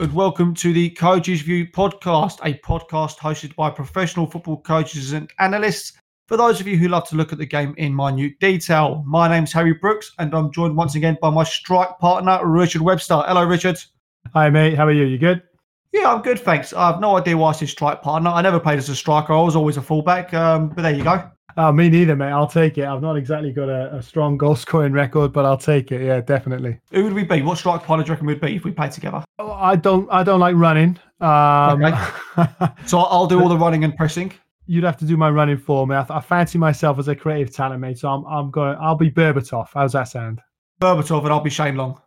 and welcome to the Coaches View podcast, a podcast hosted by professional football coaches and analysts. For those of you who love to look at the game in minute detail, my name's Harry Brooks, and I'm joined once again by my strike partner, Richard Webster. Hello, Richard. Hi, mate. How are you? You good? Yeah, I'm good, thanks. I have no idea why I said strike partner. I never played as a striker. I was always a fullback, um, but there you go. Oh, me neither, mate. I'll take it. I've not exactly got a, a strong goal scoring record, but I'll take it. Yeah, definitely. Who would we be? What strike partner do you reckon we'd be if we played together? Oh, I don't. I don't like running. Um, Okay. So I'll do all the running and pressing. you'd have to do my running for me. I, I fancy myself as a creative talent, mate. So I'm. I'm going. I'll be Berbatov. How's that sound? Berbatov and I'll be Shane Long.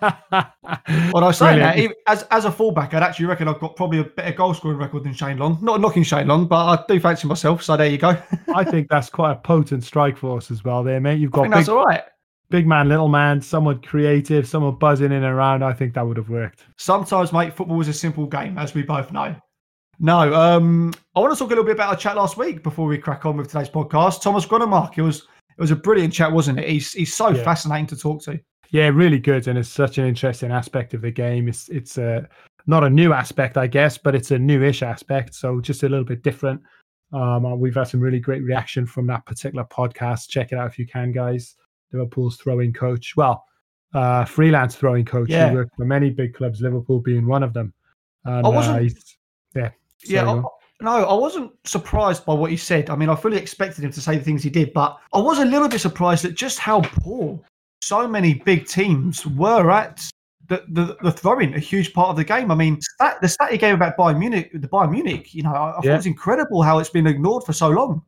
Well, I say Brilliant. that as as a fullback, I'd actually reckon I've got probably a better goal scoring record than Shane Long. Not knocking Shane Long, but I do fancy myself. So there you go. I think that's quite a potent strike force as well, there, mate. You've got think big, that's all right. big man, little man, someone creative, someone buzzing in and around. I think that would have worked. Sometimes, mate, football is a simple game, as we both know. No, um, I want to talk a little bit about our chat last week before we crack on with today's podcast. Thomas Grønnemark, it was it was a brilliant chat, wasn't it? He's he's so Yeah. fascinating to talk to. Yeah, really good, and it's such an interesting aspect of the game. It's it's a not a new aspect, I guess, but it's a newish aspect, so just a little bit different. Um, uh, we've had some really great reaction from that particular podcast. Check it out if you can, guys. Liverpool's throwing coach, well, uh, freelance throwing coach. Yeah. He worked for many big clubs, Liverpool being one of them. And, I wasn't- Uh, yeah, Yeah, I, no, I wasn't surprised by what he said. I mean, I fully expected him to say the things he did, but I was a little bit surprised at just how poor so many big teams were at the, the, the throwing a huge part of the game. I mean, stat, the stat he gave about Bayern Munich, the Bayern Munich, you know, I, I thought Yeah. it was incredible how it's been ignored for so long.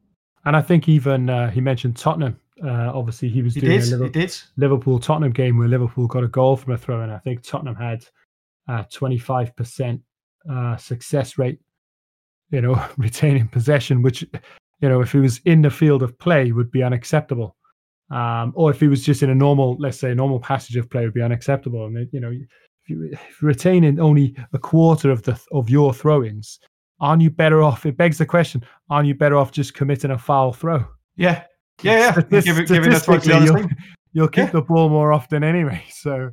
and I think even uh, he mentioned Tottenham. Uh, obviously, he was He doing did, a Liverpool. Liverpool Tottenham game where Liverpool got a goal from a throw in. I think Tottenham had uh, 25% uh, success rate, you know, retaining possession, which, you know, if he was in the field of play would be unacceptable. Um, or if he was just in a normal, let's say, normal passage of play would be unacceptable. And, you know, if, you, retaining only a quarter of the of your throw-ins, aren't you better off? It begs the question, aren't you better off just committing a foul throw? Yeah. Yeah, yeah. Give it, give it a throw to the statistically, you'll-. You'll keep Yeah. the ball more often anyway. So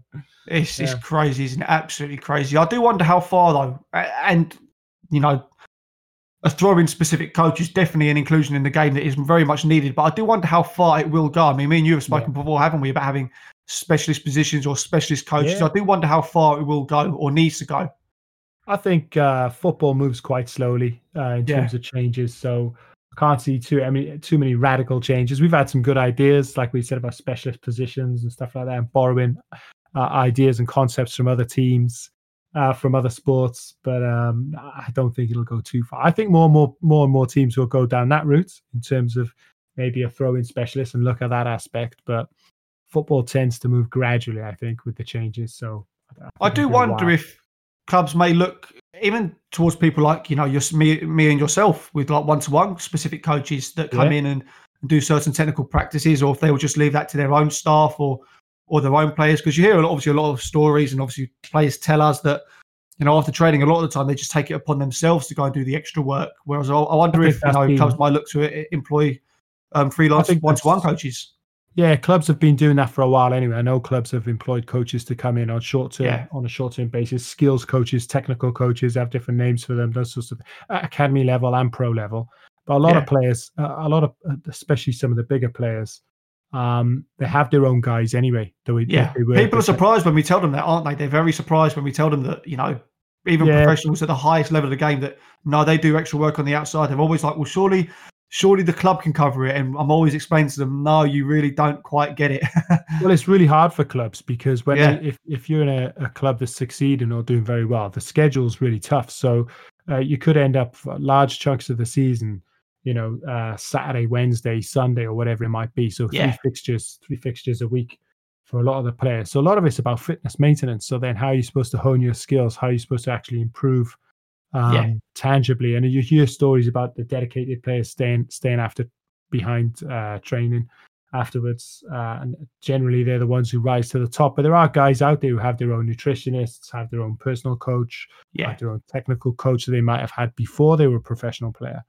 It's, it's crazy, isn't it? Absolutely crazy. I do wonder how far though, and you know, a throw-in specific coach is definitely an inclusion in the game that is very much needed. But I do wonder how far it will go. I mean, me and you have spoken before, haven't we, about having specialist positions or specialist coaches? Yeah. I do wonder how far it will go or needs to go. I think uh, football moves quite slowly uh, in Yeah. terms of changes. So I can't see too I mean too many radical changes. We've had some good ideas, like we said about specialist positions and stuff like that, and borrowing uh, ideas and concepts from other teams, uh, from other sports. But um, I don't think it'll go too far. I think more and more more and more teams will go down that route in terms of maybe a throw-in specialist and look at that aspect. But football tends to move gradually, I think, with the changes. So I think do it'll be a wonder while. if clubs may look even towards people like you know your me, me and yourself with like one-to-one specific coaches that come Yeah. in and do certain technical practices, or if they will just leave that to their own staff or or their own players. Because you hear obviously a lot of stories, and obviously players tell us that you know after training, a lot of the time they just take it upon themselves to go and do the extra work. Whereas I, I wonder think if you know been- clubs might look to it, employ um, freelance one-to-one coaches. Yeah, clubs have been doing that for a while anyway. I know clubs have employed coaches to come in on short term Yeah. on a short term basis. Skills coaches, technical coaches have different names for them. Those sorts of at academy level and pro level. But a lot Yeah. of players, uh, a lot of uh, especially some of the bigger players, um, they have their own guys anyway. That we, Yeah, people are surprised when we tell them that, aren't they? They're very surprised when we tell them that, you know, even Yeah. professionals at the highest level of the game that no, they do extra work on the outside. They're always like, well, surely, surely the club can cover it. And I'm always explaining to them, no, you really don't quite get it. Well, it's really hard for clubs because when Yeah. they, if if you're in a, a club that's succeeding or doing very well, the schedule's really tough. So uh, you could end up large chunks of the season, you know, uh, Saturday, Wednesday, Sunday, or whatever it might be. So three Yeah. fixtures, three fixtures a week for a lot of the players. So a lot of it's about fitness maintenance. So then, how are you supposed to hone your skills? How are you supposed to actually improve um, Yeah. tangibly? And you hear stories about the dedicated players staying staying after behind uh, training afterwards. Uh, and generally, they're the ones who rise to the top. But there are guys out there who have their own nutritionists, have their own personal coach, yeah. have their own technical coach that they might have had before they were a professional player.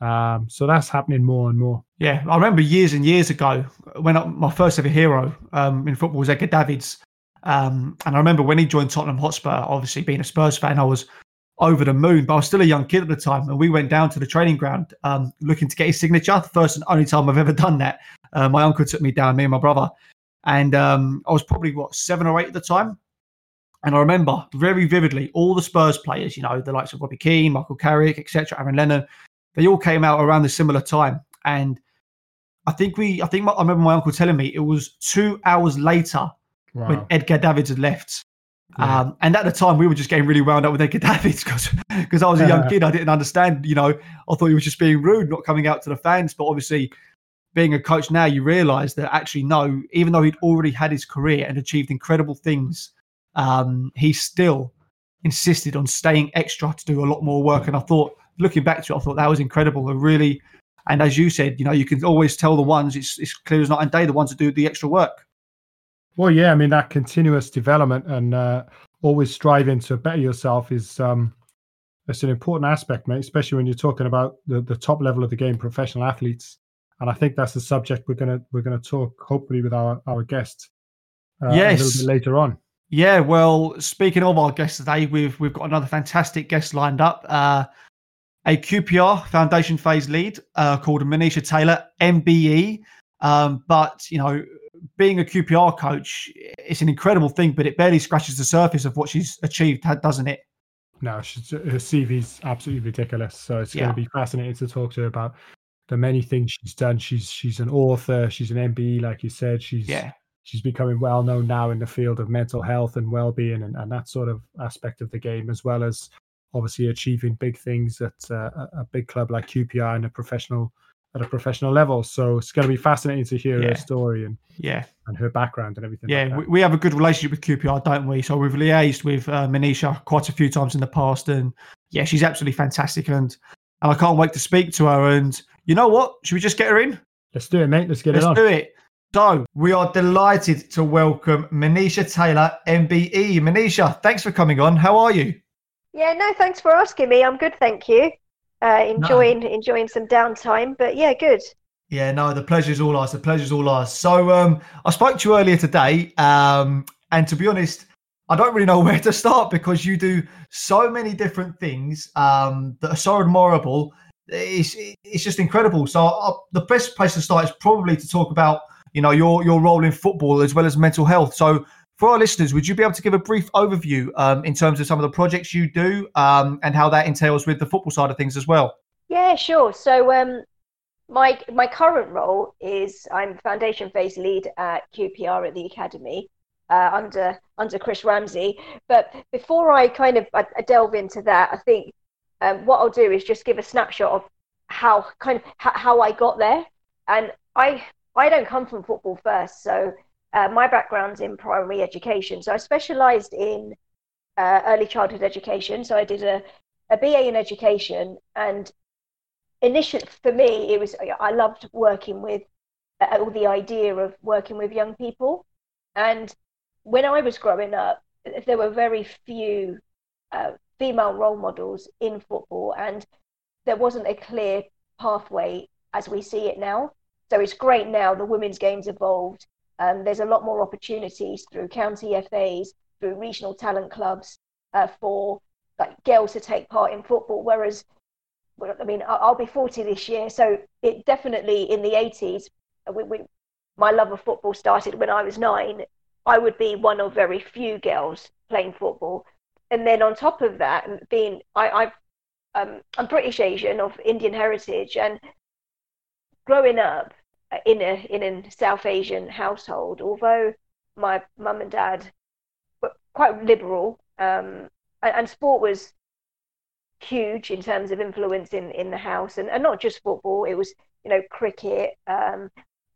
Um, so that's happening more and more. Yeah. I remember years and years ago when I, my first ever hero um, in football was Edgar Davids. Um, and I remember when he joined Tottenham Hotspur, obviously being a Spurs fan, I was over the moon, but I was still a young kid at the time. And we went down to the training ground um, looking to get his signature. The first and only time I've ever done that. Uh, my uncle took me down, me and my brother. And um, I was probably, what, seven or eight at the time. And I remember very vividly all the Spurs players, you know, the likes of Robbie Keane, Michael Carrick, etc., Aaron Lennon, they all came out around the similar time. And I think we, I think my, I remember my uncle telling me it was two hours later wow. when Edgar Davids had left. Yeah. Um, and at the time, we were just getting really wound up with Edgar Davids because because I was a young kid. I didn't understand. You know, I thought he was just being rude, not coming out to the fans. But obviously, being a coach now, you realise that actually, no, even though he'd already had his career and achieved incredible things, um, he still insisted on staying extra to do a lot more work. And I thought, looking back to it, I thought that was incredible and really. And as you said, you know, you can always tell the ones it's, it's clear as night and day the ones that do the extra work. Well, yeah, I mean that continuous development and uh, always striving to better yourself is um, it's an important aspect, mate. Especially when you're talking about the, the top level of the game, professional athletes. And I think that's the subject we're gonna we're gonna talk hopefully with our our guest. Uh, yes. a little bit later on. Yeah, well, speaking of our guests today, we've we've got another fantastic guest lined up. Uh, a QPR Foundation Phase lead uh, called Manisha Tailor, MBE. Um, but you know, being a QPR coach, it's an incredible thing, but it barely scratches the surface of what she's achieved, doesn't it? No, she's, her CV's absolutely ridiculous. So it's yeah. going to be fascinating to talk to her about the many things she's done. She's she's an author, she's an MBE, like you said. She's yeah. she's becoming well known now in the field of mental health and well being and, and that sort of aspect of the game, as well as obviously achieving big things at uh, a big club like QPR and a professional at a professional level. So it's going to be fascinating to hear yeah. her story and yeah, and her background and everything. Yeah, like we, we, have a good relationship with QPR, don't we? So we've liaised with uh, Manisha quite a few times in the past, and yeah, she's absolutely fantastic, and and I can't wait to speak to her. And you know what? Should we just get her in? Let's do it, mate. Let's get Let's it on. Let's do it. So we are delighted to welcome Manisha Tailor, MBE. Manisha, thanks for coming on. How are you? Yeah, no, thanks for asking me. I'm good, thank you uh, enjoying no. enjoying some downtime. But yeah, good. Yeah, no, the pleasure's all ours. The pleasure's all ours. So um, I spoke to you earlier today, um, and to be honest, I don't really know where to start because you do so many different things um, that are so admirable. It's it's just incredible. So uh, the best place to start is probably to talk about you know your your role in football as well as mental health. So for our listeners, would you be able to give a brief overview um, in terms of some of the projects you do um, and how that entails with the football side of things as well? Yeah, sure. So um, my my current role is I'm foundation phase lead at QPR at the academy uh, under under Chris Ramsey. But before I kind of I, I delve into that, I think um, what I'll do is just give a snapshot of how kind of how, how I got there. And I I don't come from football first, so uh, my background's in primary education. So I specialized in uh, early childhood education. So I did a, a BA in education. And initially, for me, it was, I loved working with uh, the idea of working with young people. And when I was growing up, there were very few uh, female role models in football, and there wasn't a clear pathway as we see it now. So it's great now. The women's game's evolved. Um, there's a lot more opportunities through county FAs, through regional talent clubs uh, for like girls to take part in football. Whereas, I mean, I'll be 40 this year, so it definitely in the 80s, uh, we, we, my love of football started when I was nine. I would be one of very few girls playing football, and then on top of that, being I, I've um, I'm British Asian of Indian heritage, and growing up, in a in a South Asian household, although my mum and dad were quite liberal, um, and, and, sport was huge in terms of influence in, in the house, and, and not just football. It was you know cricket. Um,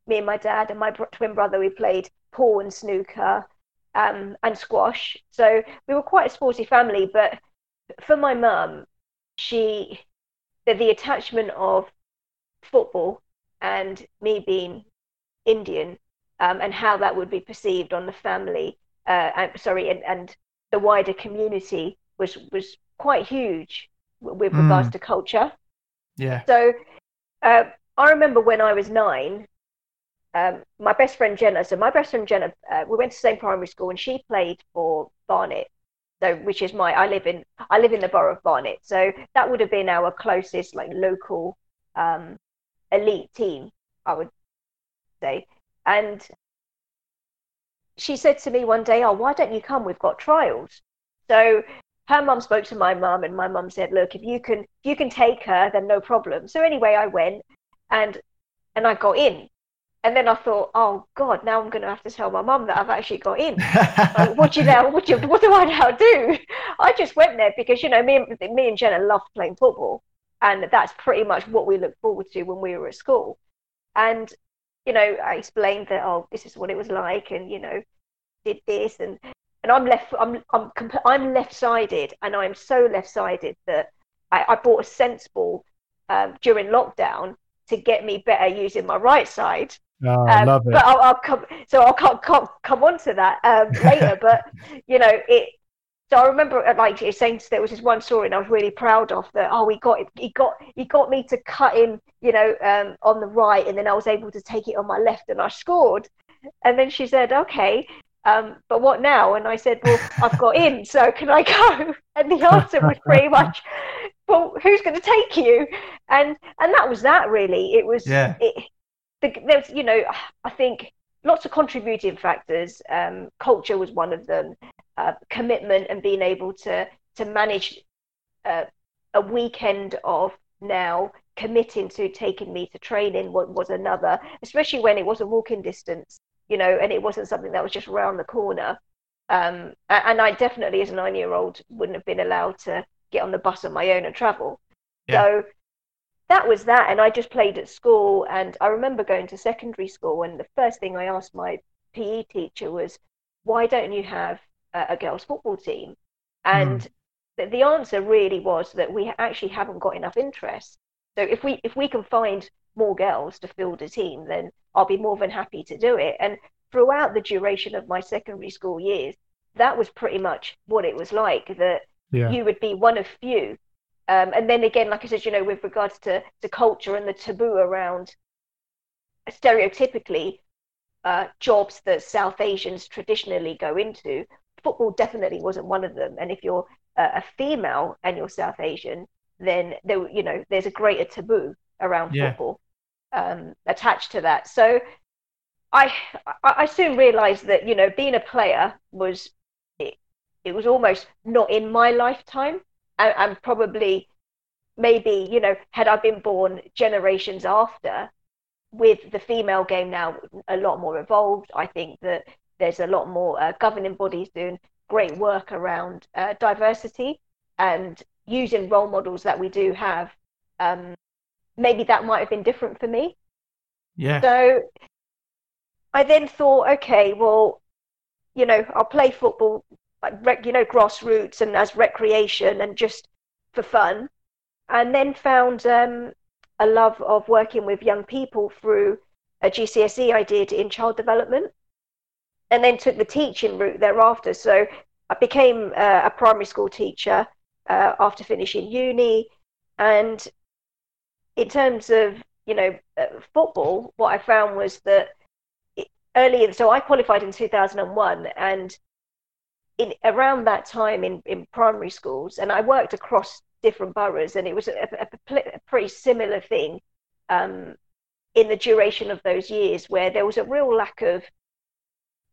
me and my dad and my twin brother we played pool and snooker um, and squash. So we were quite a sporty family. But for my mum, she the, the attachment of football and me being Indian um, and how that would be perceived on the family, uh, and, sorry, and, and the wider community was was quite huge with mm. regards to culture. Yeah. So uh, I remember when I was nine, um, my best friend Jenna. So my best friend Jenna, uh, we went to the same primary school, and she played for Barnet. So, which is my, I live in, I live in the borough of Barnet. So that would have been our closest, like local, um, elite team, I would say. And she said to me one day, "Oh, why don't you come? We've got trials." So her mum spoke to my mum, and my mum said, "Look, if you can, if you can take her, then no problem." So anyway, I went, and and I got in. And then I thought, oh God, now I'm going to have to tell my mum that I've actually got in. like, what do you now? What do, you, what do I now do? I just went there because you know me and me and Jenna loved playing football, and that's pretty much what we looked forward to when we were at school. And you know, I explained that oh, this is what it was like, and you know, did this, and and I'm left, I'm I'm I'm left-sided, and I'm so left-sided that I, I bought a SenseBall um, during lockdown to get me better using my right side. Oh, um, love it. But I'll, I'll, come, so I'll come, come, come on to that um, later. but you know, it. So I remember, uh, like saying, there was this one story, and I was really proud of that. Oh, he got he got he got me to cut him, you know, um, on the right, and then I was able to take it on my left, and I scored. And then she said, "Okay, um, but what now?" And I said, "Well, I've got in, so can I go?" And the answer was pretty much, "Well, who's going to take you?" And and that was that. Really, it was. Yeah. It, the, there's, you know, I think lots of contributing factors. Um, culture was one of them. Uh, commitment and being able to to manage uh, a weekend of now committing to taking me to training was, was another, especially when it was a walking distance, you know, and it wasn't something that was just around the corner. Um, and I definitely, as a nine year old, wouldn't have been allowed to get on the bus on my own and travel. Yeah. So that was that. And I just played at school. And I remember going to secondary school, and the first thing I asked my PE teacher was, why don't you have a, a girls' football team? And mm. the, the answer really was that we actually haven't got enough interest. So if we if we can find more girls to field a team, then I'll be more than happy to do it. And throughout the duration of my secondary school years, that was pretty much what it was like. That yeah. you would be one of few um, and then again, like I said, you know, with regards to, to culture and the taboo around stereotypically uh, jobs that South Asians traditionally go into, football definitely wasn't one of them. And if you're uh, a female and you're South Asian, then there, you know, there's a greater taboo around yeah. football um, attached to that. So I, I soon realised that you know being a player was it, it was almost not in my lifetime and, and probably maybe you know had I been born generations after with the female game now a lot more evolved I think that there's a lot more uh, governing bodies doing great work around uh, diversity and using role models that we do have. Um, maybe that might have been different for me. Yeah. So I then thought okay well you know I'll play football like you know grassroots and as recreation and just for fun. And then found um, a love of working with young people through a GCSE I did in child development and then took the teaching route thereafter. So I became uh, a primary school teacher uh, after finishing uni. And in terms of you know uh, football what I found was that early so I qualified in 2001 and in around that time in, in primary schools, and I worked across different boroughs, and it was a, a, a pretty similar thing um, in the duration of those years, where there was a real lack of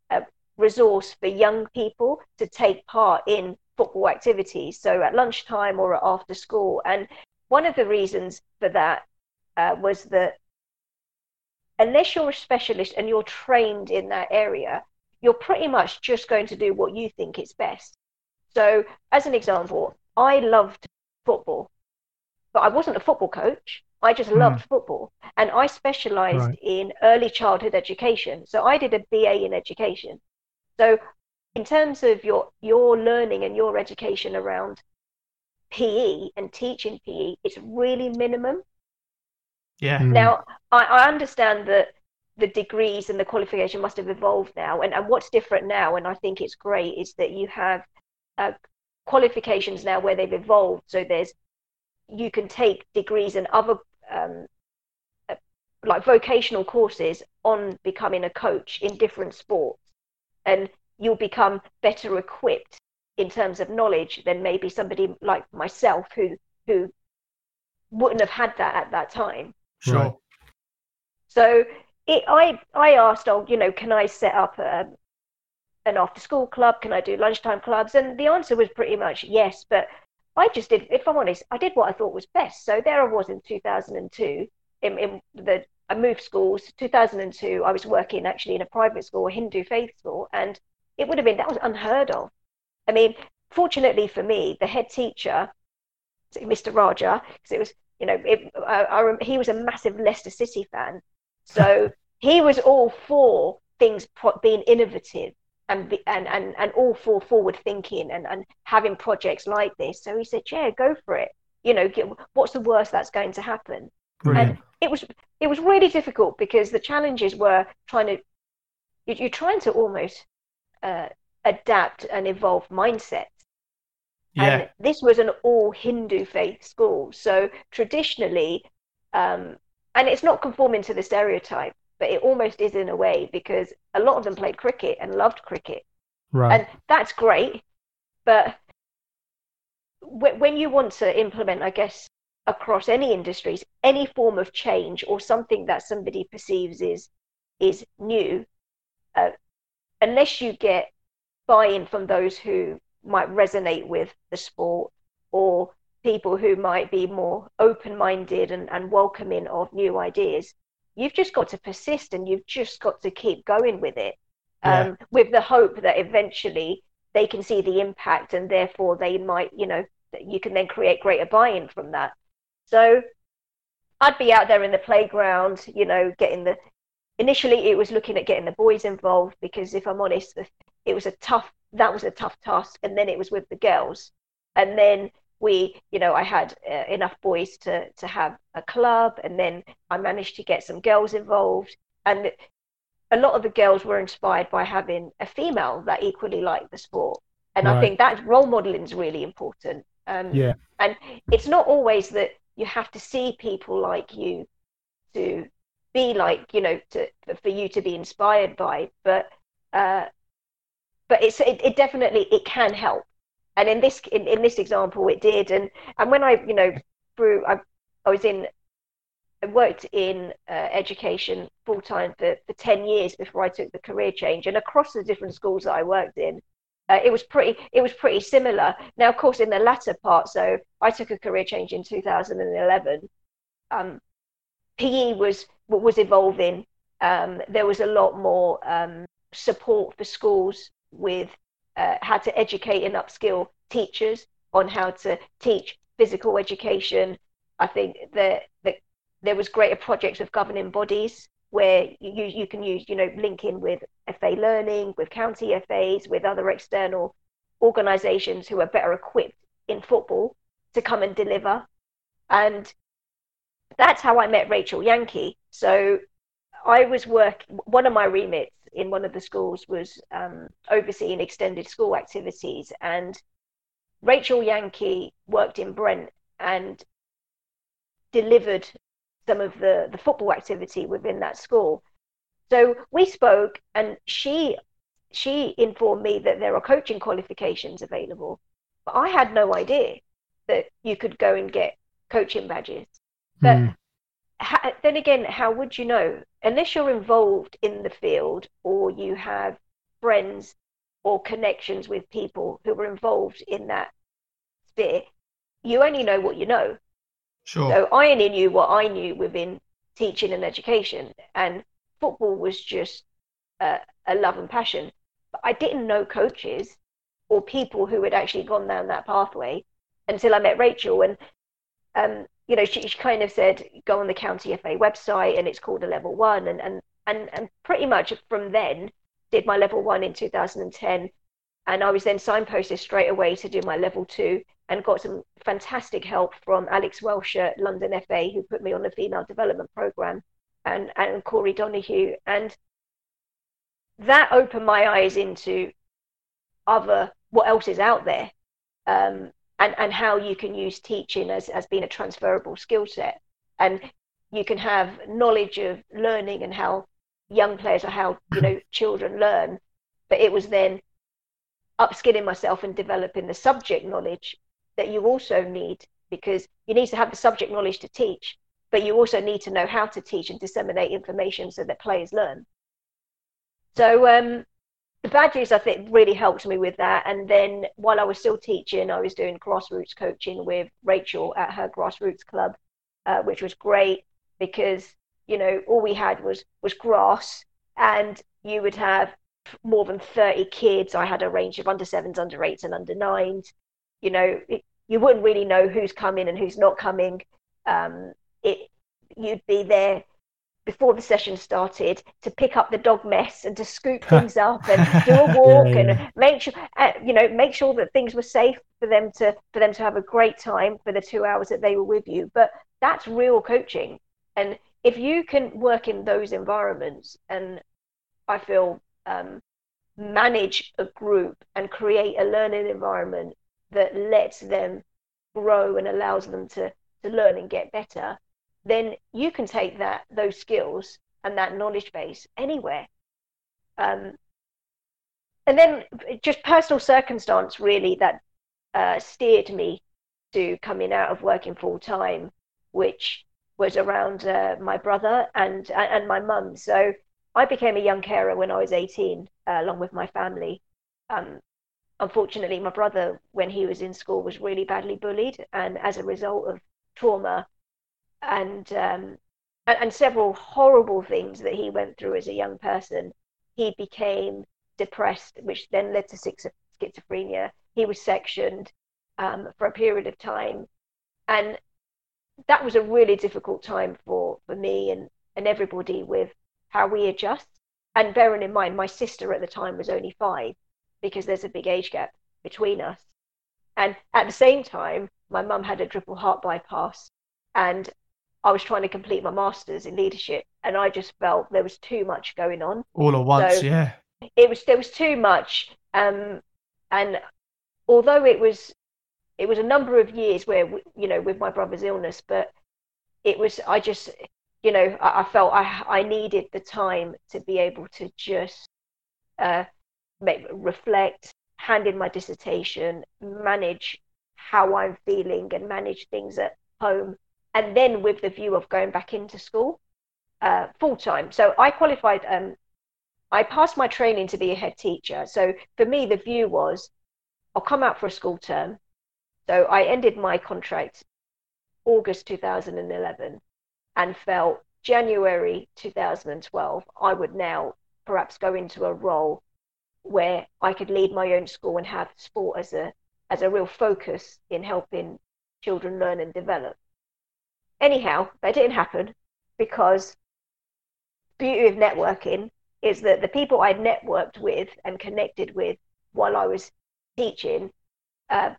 uh, resource for young people to take part in football activities. So at lunchtime or after school, and one of the reasons for that uh, was that unless you're a specialist and you're trained in that area, you're pretty much just going to do what you think is best. So, as an example, I loved football, but I wasn't a football coach. I just loved mm. football. And I specialized right. in early childhood education. So, I did a BA in education. So, in terms of your, your learning and your education around PE and teaching PE, it's really minimum. Yeah. Mm. Now, I, I understand that the degrees and the qualification must have evolved now. And, and what's different now, and I think it's great, is that you have uh, qualifications now where they've evolved. So there's you can take degrees in other um, uh, like vocational courses on becoming a coach in different sports and you'll become better equipped in terms of knowledge than maybe somebody like myself who who wouldn't have had that at that time Sure. Right. so it, I I asked, oh, you know, can I set up a, an after school club? Can I do lunchtime clubs? And the answer was pretty much yes. But I just did, if I'm honest, I did what I thought was best. So there I was in 2002. In, in the I moved schools. 2002, I was working actually in a private school, a Hindu faith school, and it would have been that was unheard of. I mean, fortunately for me, the head teacher, Mr. Raja, because it was you know, it, I, I, he was a massive Leicester City fan, so he was all for things pro- being innovative and, be, and and and all for forward thinking and and having projects like this. So he said, "Yeah, go for it. You know, get, what's the worst that's going to happen?" Brilliant. And it was it was really difficult because the challenges were trying to you- you're trying to almost uh, adapt and evolve mindset yeah. and this was an all Hindu faith school. So traditionally, um, and it's not conforming to the stereotype, but it almost is in a way because a lot of them played cricket and loved cricket. Right. And that's great. But wh- when you want to implement, I guess, across any industries, any form of change or something that somebody perceives is is new, uh, unless you get buy-in from those who might resonate with the sport or people who might be more open-minded and, and welcoming of new ideas you've just got to persist and you've just got to keep going with it Yeah. um, with the hope that eventually they can see the impact and therefore they might you know you can then create greater buy-in from that so i'd be out there in the playground you know getting the initially it was looking at getting the boys involved because if i'm honest it was a tough that was a tough task and then it was with the girls and then we you know i had uh, enough boys to to have a club and then i managed to get some girls involved. And a lot of the girls were inspired by having a female that equally liked the sport. And i think that role modeling is really important. Um, Yeah. and it's not always that you have to see people like you to be like you know to for you to be inspired by but uh but it's it, it definitely it can help and in this in, in this example it did. And and when i you know through i, I was in i worked in uh, education full time for, for 10 years before i took the career change. And across the different schools that i worked in uh, it was pretty it was pretty similar. Now of course in the latter part so i took a career change in 2011 um, pe was was evolving. Um, there was a lot more um, support for schools with uh, how to educate and upskill teachers on how to teach physical education. I think that, that there was greater projects with governing bodies where you, you can use, you know, link in with FA Learning, with county FAs, with other external organisations who are better equipped in football to come and deliver. And that's how I met Rachel Yankey. So I was work. One of my remits in one of the schools was um, overseeing extended school activities, and Rachel Yankey worked in Brent and delivered some of the the football activity within that school. So we spoke, and she she informed me that there are coaching qualifications available, but I had no idea that you could go and get coaching badges. But Mm. Then again, how would you know? Unless you're involved in the field or you have friends or connections with people who are involved in that sphere, you only know what you know. Sure. So I only knew what I knew within teaching and education, and football was just uh, a love and passion. But I didn't know coaches or people who had actually gone down that pathway until I met Rachel. And um, you know, she, she kind of said, go on the county FA website, and it's called a level one. And and and and pretty much from then, did my level one in 2010, and I was then signposted straight away to do my level two and got some fantastic help from Alex Welsh at London FA, who put me on the female development program, and and Corey Donahue, and that opened my eyes into other what else is out there, um, and and how you can use teaching as as being a transferable skill set. And you can have knowledge of learning and how young players or how you know children learn, but it was then upskilling myself and developing the subject knowledge that you also need because you need to have the subject knowledge to teach, but you also need to know how to teach and disseminate information so that players learn. So um, the badges, I think, really helped me with that. And then while I was still teaching, I was doing grassroots coaching with Rachel at her grassroots club, uh, which was great because you know all we had was was grass, and you would have more than 30 kids. I had a range of under sevens, under eights, and under nines. You know, it, you wouldn't really know who's coming and who's not coming. Um, it you'd be there before the session started to pick up the dog mess and to scoop things up and do a walk yeah, yeah. and make sure uh, you know make sure that things were safe for them to for them to have a great time for the two hours that they were with you but that's real coaching and if you can work in those environments and i feel um, manage a group and create a learning environment that lets them grow and allows them to to learn and get better then you can take that those skills and that knowledge base anywhere. Um, and then just personal circumstance really that uh, steered me to coming out of working full time which was around uh, my brother and and my mum. So I became a young carer when I was 18 uh, along with my family. Um, unfortunately my brother when he was in school was really badly bullied and as a result of trauma and um, and, several horrible things that he went through as a young person. He became depressed, which then led to schizophrenia. He was sectioned um, for a period of time, and that was a really difficult time for for me and and everybody with how we adjust. And bearing in mind, my sister at the time was only five because there's a big age gap between us. And at the same time, my mum had a triple heart bypass, and I was trying to complete my master's in leadership, and I just felt there was too much going on. All at once, so yeah. It was there was too much, um, and although it was it was a number of years where you know with my brother's illness, but it was I just you know I, I felt I I needed the time to be able to just uh, make, reflect, hand in my dissertation, manage how I'm feeling, and manage things at home and then with the view of going back into school uh, full time. So I qualified. Um, I passed my training to be a head teacher. So for me, the view was, I'll come out for a school term. So I ended my contract August 2011 and felt January 2012 I would now perhaps go into a role where I could lead my own school and have sport as a as a real focus in helping children learn and develop. Anyhow, that didn't happen because beauty of networking is that the people I networked with and connected with while I was teaching, uh,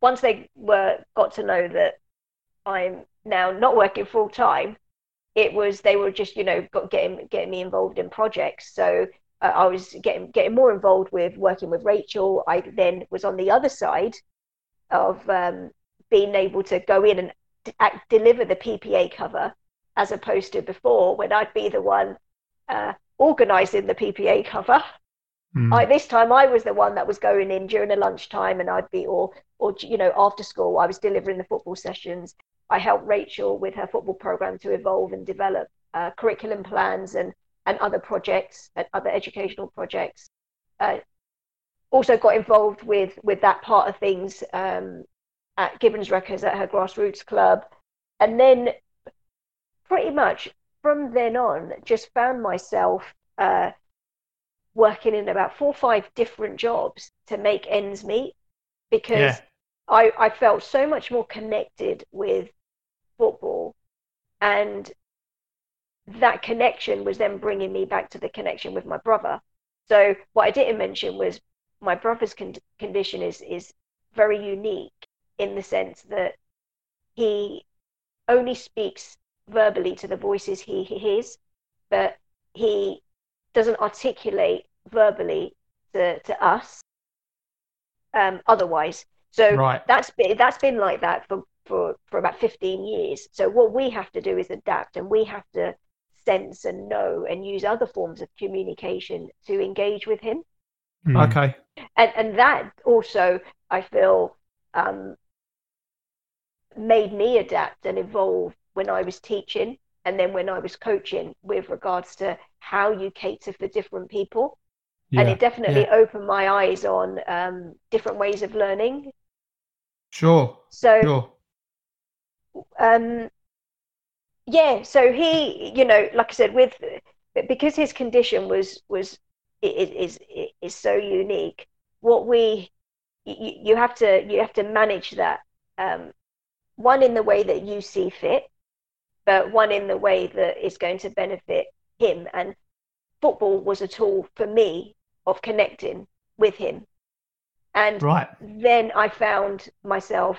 once they were got to know that I'm now not working full time, it was they were just you know got getting getting me involved in projects. So uh, I was getting getting more involved with working with Rachel. I then was on the other side of um, being able to go in and act, deliver the PPA cover as opposed to before when I'd be the one uh, organising the PPA cover. Mm. I, this time I was the one that was going in during the lunchtime and I'd be or or you know after school I was delivering the football sessions. I helped Rachel with her football program to evolve and develop uh, curriculum plans and and other projects and other educational projects. Uh, also got involved with with that part of things um, at Gibbons Records at her grassroots club. And then pretty much from then on, just found myself uh, working in about four or five different jobs to make ends meet because yeah. I, I felt so much more connected with football. And that connection was then bringing me back to the connection with my brother. So what I didn't mention was my brother's con- condition is is very unique in the sense that he only speaks verbally to the voices he hears, but he doesn't articulate verbally to, to us um, otherwise. So right. that's been that's been like that for for, for about 15 years. So what we have to do is adapt and we have to sense and know and use other forms of communication to engage with him. Mm. Okay. And and that also I feel um, made me adapt and evolve when I was teaching and then when I was coaching with regards to how you cater for different people. Yeah, and it definitely yeah. opened my eyes on um, different ways of learning. Sure. So, sure. Um, yeah. So he, you know, like I said, with because his condition was was is is is so unique. What we you, you have to you have to manage that um, one in the way that you see fit, but one in the way that is going to benefit him. And football was a tool for me of connecting with him. And right. then I found myself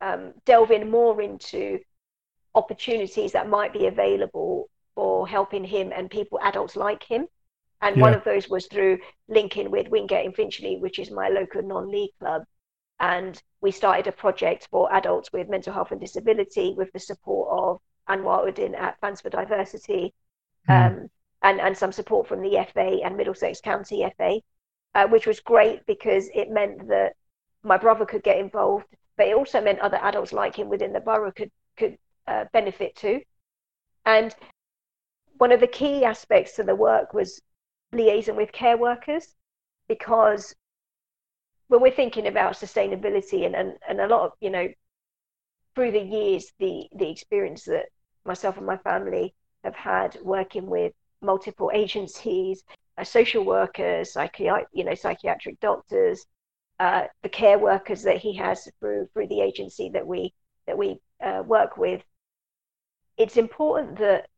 um, delving more into opportunities that might be available for helping him and people, adults like him. And yeah. one of those was through linking with Wingate in Finchley, which is my local non league club. And we started a project for adults with mental health and disability with the support of Anwar Uddin at Fans for Diversity mm. um, and, and some support from the FA and Middlesex County FA, uh, which was great because it meant that my brother could get involved, but it also meant other adults like him within the borough could, could uh, benefit too. And one of the key aspects to the work was liaison with care workers because when we're thinking about sustainability and, and, and a lot of, you know, through the years, the, the experience that myself and my family have had working with multiple agencies, uh, social workers, psychi- you know, psychiatric doctors, uh, the care workers that he has through through the agency that we that we uh, work with. It's important that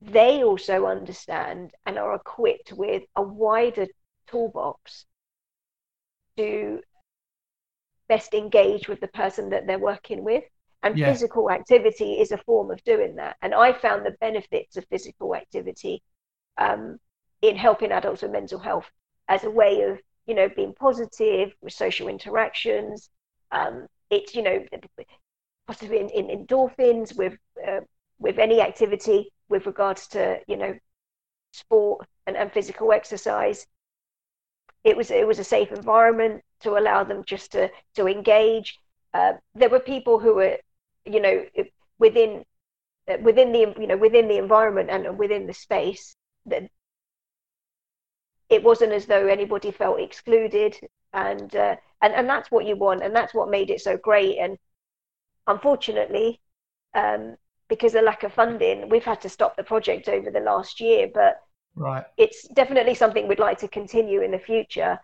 they also understand and are equipped with a wider toolbox to best engage with the person that they're working with. And yeah. physical activity is a form of doing that. And I found the benefits of physical activity um, in helping adults with mental health as a way of, you know, being positive with social interactions. Um, it's, you know, possibly in, in endorphins with uh, with any activity with regards to, you know, sport and, and physical exercise it was it was a safe environment to allow them just to to engage. Uh, there were people who were, you know, within within the you know within the environment and within the space that it wasn't as though anybody felt excluded. And uh, and and that's what you want and that's what made it so great. And unfortunately um, because of lack of funding we've had to stop the project over the last year. But Right. It's definitely something we'd like to continue in the future.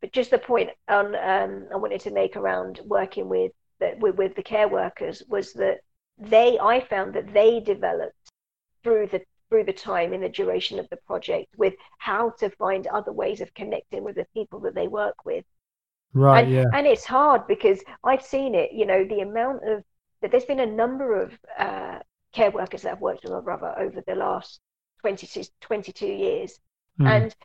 But just the point on um, I wanted to make around working with the, with, with the care workers was that they I found that they developed through the through the time in the duration of the project with how to find other ways of connecting with the people that they work with. Right. And, yeah. And it's hard because I've seen it. You know, the amount of that there's been a number of uh, care workers that I've worked with my brother over the last 22, 22 years. Mm. And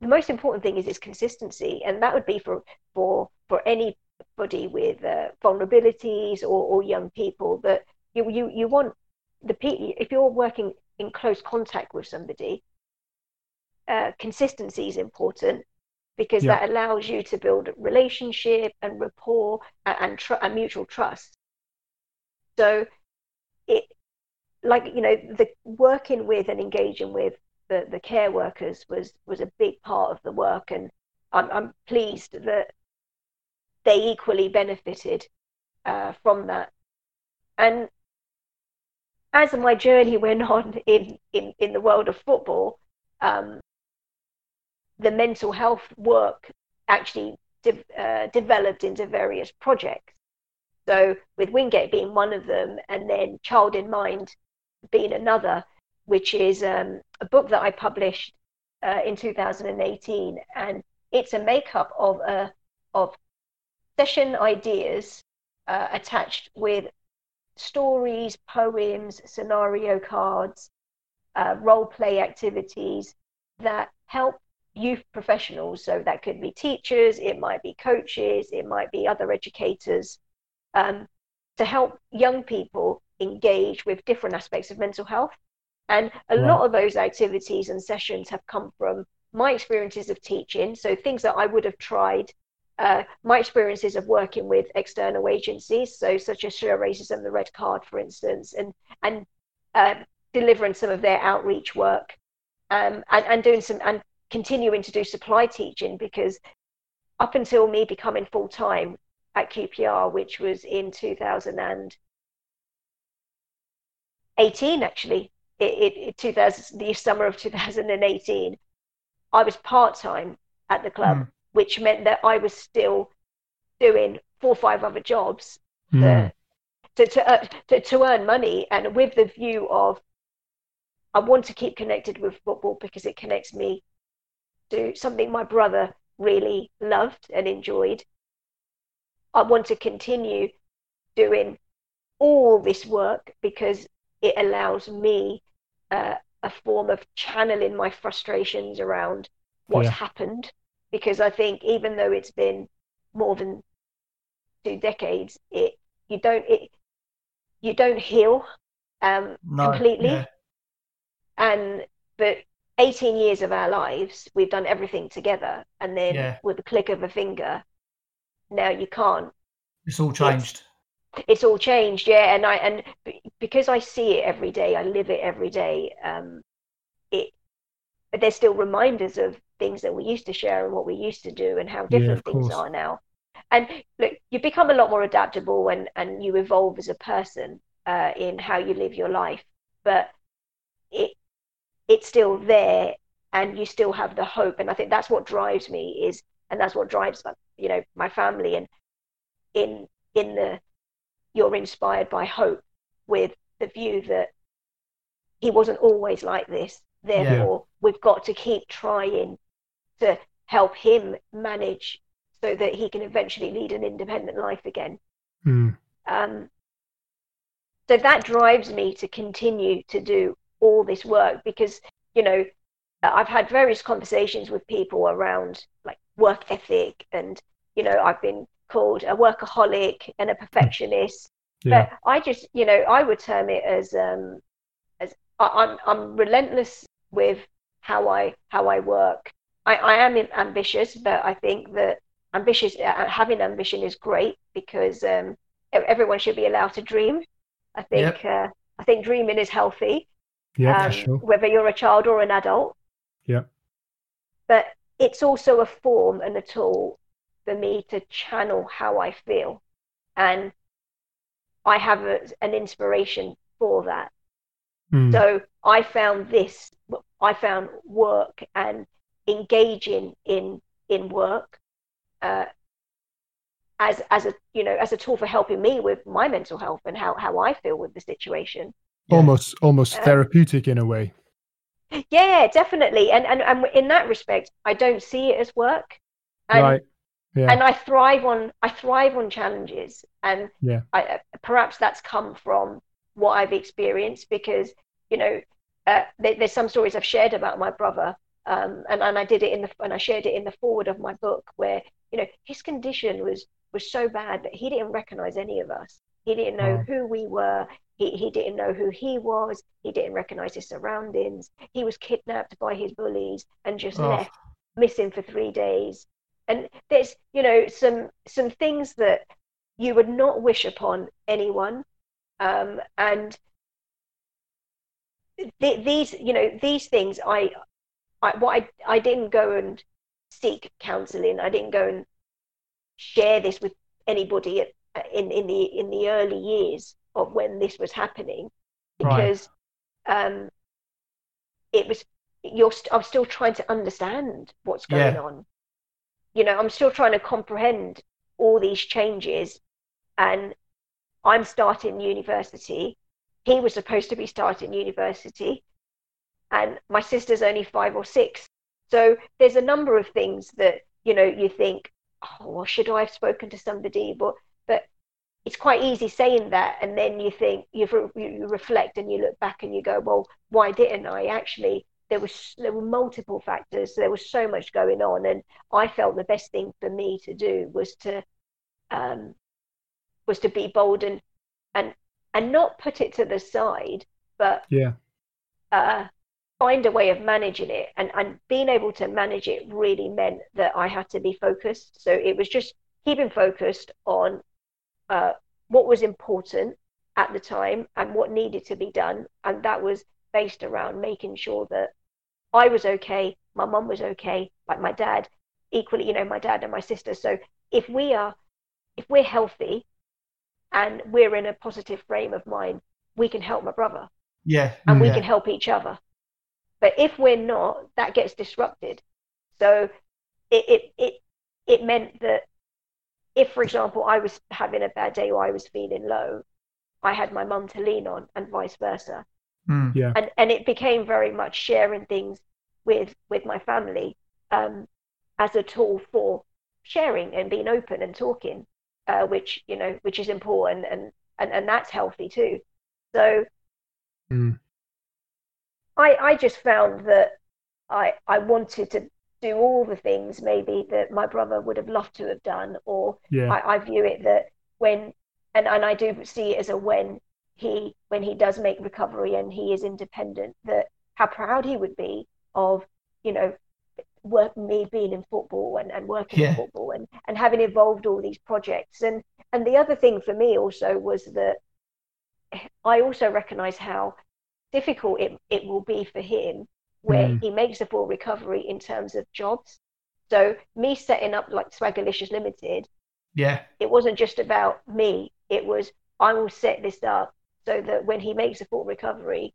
the most important thing is its consistency, and that would be for for for anybody with uh, vulnerabilities or, or young people that you you you want the if you're working in close contact with somebody, uh, consistency is important because yeah. that allows you to build relationship and rapport and, and, tr- and mutual trust. So it like you know the working with and engaging with the, the care workers was was a big part of the work. And I'm, I'm pleased that they equally benefited uh, from that. And as my journey went on in in, in the world of football um, the mental health work actually de- uh, developed into various projects. So with Wingate being one of them and then Child in Mind been another, which is um, a book that I published uh, in 2018, and it's a makeup of a of session ideas uh, attached with stories, poems, scenario cards, uh, role play activities that help youth professionals. So that could be teachers, it might be coaches, it might be other educators um, to help young people engage with different aspects of mental health. And a right. lot of those activities and sessions have come from my experiences of teaching. So things that I would have tried, uh, my experiences of working with external agencies, so such as Show Racism, the Red Card, for instance, and and uh, delivering some of their outreach work, um, and and doing some and continuing to do supply teaching because up until me becoming full time at QPR, which was in 2018, actually, it, it, it 2000, the summer of 2018, I was part time at the club, mm. which meant that I was still doing four or five other jobs mm. to, to, uh, to, to earn money and with the view of I want to keep connected with football because it connects me to something my brother really loved and enjoyed. I want to continue doing all this work because it allows me uh, a form of channeling my frustrations around what's yeah. happened. Because I think even though it's been more than two decades, it you don't it you don't heal um, no, completely. Yeah. And but 18 years of our lives, we've done everything together. And then yeah. with the click of a finger, now you can't. It's all changed. It's, all changed, yeah. And I and because I see it every day, I live it every day. Um, it, but there's still reminders of things that we used to share and what we used to do and how different yeah, things are now. And look, you become a lot more adaptable and and you evolve as a person uh, in how you live your life. But it it's still there and you still have the hope and i think that's what drives me is and that's what drives you know my family and in in the you're inspired by hope with the view that he wasn't always like this therefore yeah. we've got to keep trying to help him manage so that he can eventually lead an independent life again mm. um, so that drives me to continue to do all this work because you know I've had various conversations with people around like work ethic and you know I've been called a workaholic and a perfectionist yeah. but I just you know I would term it as um as I, I'm I'm relentless with how I how I work I, I am ambitious but I think that ambitious uh, having ambition is great because um everyone should be allowed to dream I think yep. uh, I think dreaming is healthy yeah, um, sure. whether you're a child or an adult. Yeah. But it's also a form and a tool for me to channel how I feel. And I have a, an inspiration for that. Mm. So I found this, I found work and engaging in in work uh, as as a you know as a tool for helping me with my mental health and how how I feel with the situation almost almost therapeutic in a way yeah definitely and, and and in that respect i don't see it as work and, right yeah. and i thrive on i thrive on challenges and yeah I, perhaps that's come from what i've experienced because you know uh, there, there's some stories i've shared about my brother um, and, and i did it in the and i shared it in the forward of my book where you know his condition was was so bad that he didn't recognize any of us he didn't know oh. who we were he, he didn't know who he was. He didn't recognize his surroundings. He was kidnapped by his bullies and just oh. left missing for three days. And there's, you know, some some things that you would not wish upon anyone. Um, and th- these, you know, these things, I, I, what I, I didn't go and seek counselling. I didn't go and share this with anybody at, in in the in the early years of when this was happening because right. um, it was you're st- I'm still trying to understand what's going yeah. on. You know, I'm still trying to comprehend all these changes, and I'm starting university. He was supposed to be starting university, and my sister's only five or six. So there's a number of things that you know you think, oh, well, should I have spoken to somebody? But but it's quite easy saying that and then you think you you reflect and you look back and you go well why didn't i actually there was there were multiple factors there was so much going on and i felt the best thing for me to do was to um, was to be bold and and and not put it to the side, but yeah, uh, find a way of managing it. And and being able to manage it really meant that I had to be focused. So it was just keeping focused on uh, what was important at the time and what needed to be done, and that was based around making sure that I was okay, my mum was okay, like my dad, equally, you know, my dad and my sister. So if we are, if we're healthy and we're in a positive frame of mind, we can help my brother. Yeah. And we yeah. can help each other. But if we're not, that gets disrupted. So it, it, it, it meant that if, for example, I was having a bad day or I was feeling low, I had my mum to lean on and vice versa. Mm. yeah, And, and it became very much sharing things with, with my family um, as a tool for sharing and being open and talking, uh, which, you know, which is important and, and, and that's healthy too. So Mm. I, I just found that I, I wanted to do all the things maybe that my brother would have loved to have done, or yeah, I, I view it that when and, and I do see it as a when he when he does make recovery and he is independent, that how proud he would be of, you know, work me being in football and, and working Yeah. in football and, and having evolved all these projects. And and the other thing for me also was that I also recognize how difficult it, it will be for him where Mm. he makes a full recovery in terms of jobs. So me setting up like Swaggerlicious Limited, Yeah. it wasn't just about me. It was I will set this up so that when he makes a full recovery,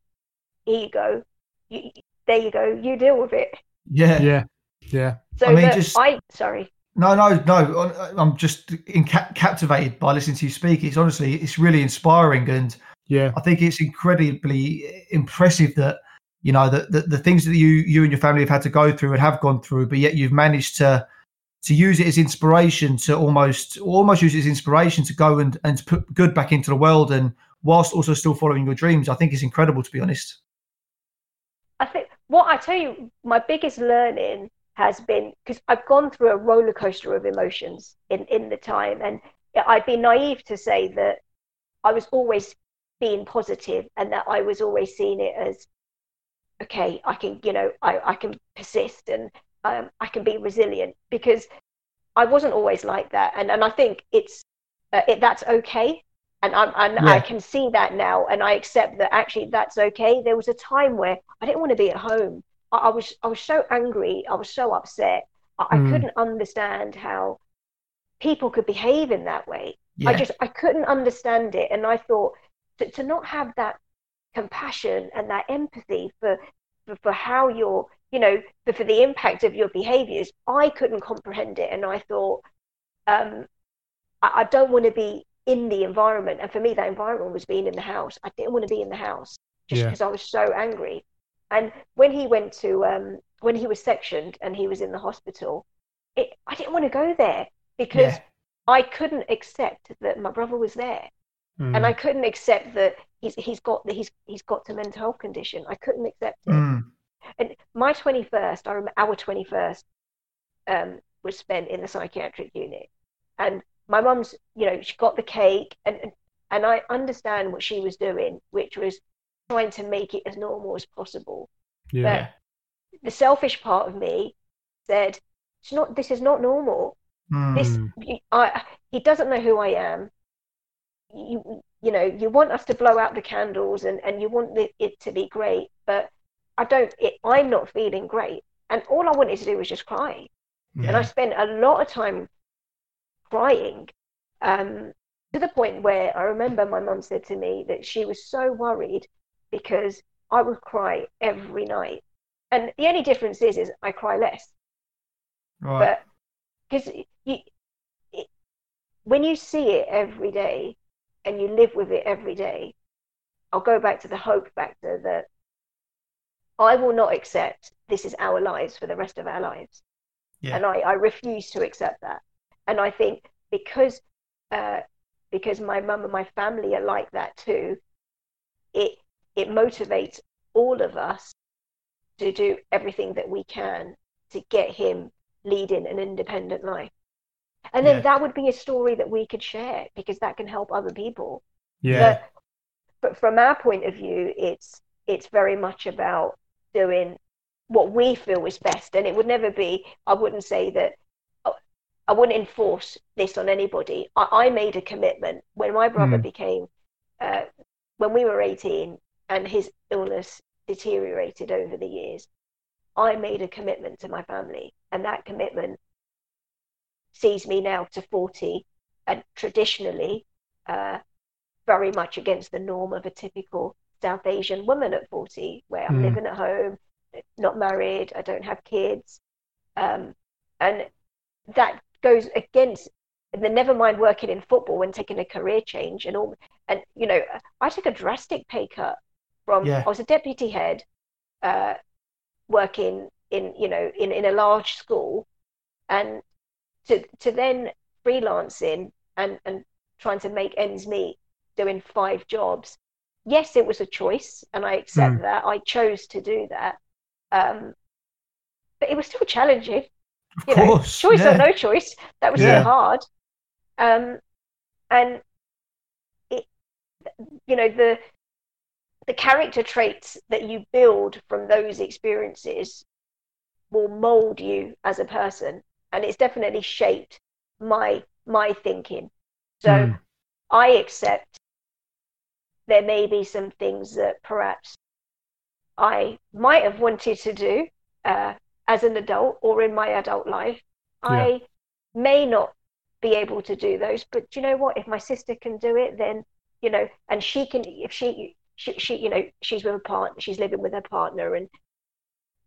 here you go, you, there you go, you deal with it. Yeah. yeah, yeah, So I mean, just- I sorry, No, no, no. I'm just in ca- captivated by listening to you speak. It's honestly, it's really inspiring, and yeah, I think it's incredibly impressive that you know that the, the things that you you and your family have had to go through and have gone through, but yet you've managed to to use it as inspiration to almost almost use it as inspiration to go and and to put good back into the world, and whilst also still following your dreams. I think it's incredible, to be honest. I think what I tell you, my biggest learning has been because I've gone through a roller coaster of emotions in, in the time. And I'd be naive to say that I was always being positive and that I was always seeing it as, okay, I can, you know, I, I can persist and um, I can be resilient because I wasn't always like that. And, and I think it's, uh, it, that's okay. And, I'm, and I can see that now, and I accept that actually that's okay. There was a time where I didn't want to be at home. I, I was I was so angry. I was so upset. I, I Mm. couldn't understand how people could behave in that way. Yeah. I just I couldn't understand it, and I thought to, to not have that compassion and that empathy for for, for how you're you know for, for the impact of your behaviors, I couldn't comprehend it, and I thought um, I, I don't want to be in the environment, and for me that environment was being in the house. I didn't want to be in the house just Yeah. because I was so angry. And when he went to um, when he was sectioned and he was in the hospital, it, I didn't want to go there because yeah. I couldn't accept that my brother was there, Mm. and I couldn't accept that he's he's got the, he's he's got a mental health condition. I couldn't accept it. Mm. And my twenty first, I remember our twenty first, um, was spent in the psychiatric unit, and my mum's, you know, she got the cake, and and- I understand what she was doing, which was trying to make it as normal as possible yeah, the selfish part of me said, "It's not. This is not normal. Mm. This, Mm. I, he doesn't know who I am. You, you know, you want us to blow out the candles and and you want it, it to be great, but I don't. It, I'm not feeling great, and all I wanted to do was just cry, and I spent a lot of time crying." Um, to the point where I remember my mum said to me that she was so worried because I would cry every night. And the only difference is, is I cry less. Right. But because you, it, when you see it every day and you live with it every day, I'll go back to the hope factor that I will not accept this is our lives for the rest of our lives. Yeah. And I, I refuse to accept that. And I think because uh, because my mum and my family are like that too, it it motivates all of us to do everything that we can to get him leading an independent life. and then Yeah. that would be a story that we could share because that can help other people. Yeah. But, but from our point of view, it's it's very much about doing what we feel is best, and it would never be. I wouldn't say that. I wouldn't enforce this on anybody. I, I made a commitment when my brother Mm. became, uh, when we were 18 and his illness deteriorated over the years. I made a commitment to my family, and that commitment sees me now to 40 and traditionally uh, very much against the norm of a typical South Asian woman at 40, where I'm Mm. living at home, not married, I don't have kids. Um, and that goes against and then never mind working in football and taking a career change and all and you know i took a drastic pay cut from Yeah. i was a deputy head uh, working in you know in, in a large school and to to then freelancing and and trying to make ends meet doing five jobs yes it was a choice and i accept Mm. that i chose to do that um, but it was still challenging you know, course. choice yeah. or no choice. That was Yeah. still hard. Um, and it, you know, the the character traits that you build from those experiences will mold you as a person, and it's definitely shaped my my thinking. So Mm. I accept there may be some things that perhaps I might have wanted to do uh, as an adult or in my adult life. I may not be able to do those, but you know what? If my sister can do it, then you know, and she can. If she, she, she you know, she's with a partner, she's living with her partner, and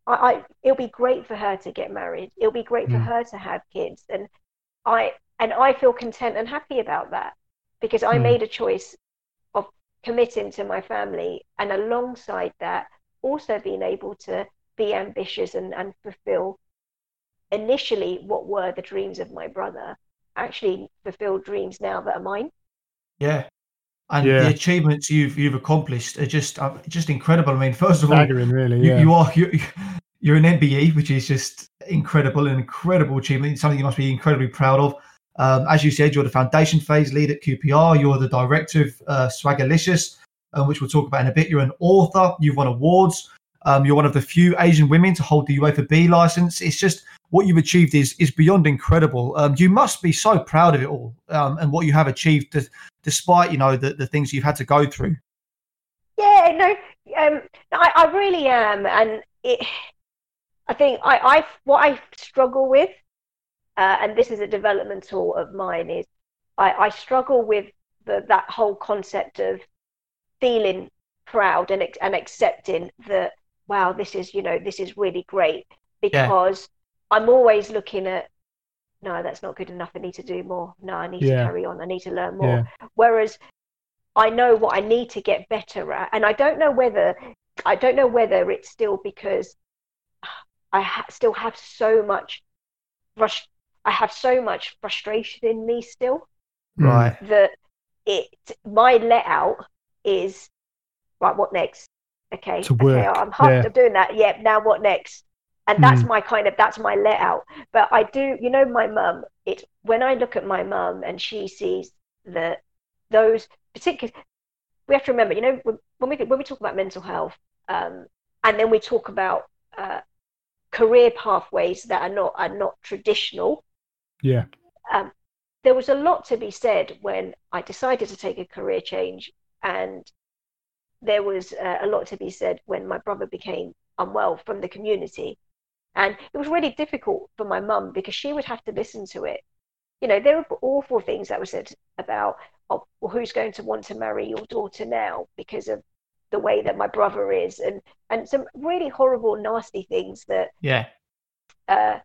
I, I it'll be great for her to get married. It'll be great for Mm. her to have kids, and I and I feel content and happy about that because I Mm. made a choice of committing to my family, and alongside that, also being able to be ambitious and, and fulfill initially what were the dreams of my brother actually fulfill dreams now that are mine Yeah. And Yeah. the achievements you've you've accomplished are just uh, just incredible. I mean, first of all, Staggering, really. you, Yeah. you are you, you're an MBE, which is just incredible, an incredible achievement, something you must be incredibly proud of. Um, as you said, you're the foundation phase lead at QPR. You're the director of uh, Swaggerlicious, um, which we'll talk about in a bit. You're an author. You've won awards. Um, you're one of the few Asian women to hold the UEFA B license. It's just what you've achieved is is beyond incredible. Um, you must be so proud of it all um, and what you have achieved, des- despite you know the, the things you've had to go through. yeah no um i, I really am and it i think i i what i struggle with uh, and this is a developmental of mine is i i struggle with the that whole concept of feeling proud and and accepting that wow this is you know this is really great because i'm always looking at no that's not good enough i need to do more no i need Yeah. to carry on i need to learn more Yeah. whereas i know what i need to get better at and i don't know whether i don't know whether it's still because i ha- still have so much frust- i have so much frustration in me still Mm. Right. that it my let out is right what next okay okay i'm huffed yeah. of doing that yep now what next and that's Mm. my kind of that's my let out but i do you know my mum it when i look at my mum and she sees that those particular we have to remember you know when when we when we talk about mental health um, and then we talk about uh, career pathways that are not are not traditional Yeah. um, there was a lot to be said when I decided to take a career change, and there was uh, a lot to be said when my brother became unwell from the community. And it was really difficult for my mum because she would have to listen to it. You know, there were awful things that were said about, oh, well, who's going to want to marry your daughter now because of the way that my brother is, and and some really horrible, nasty things that Yeah. uh,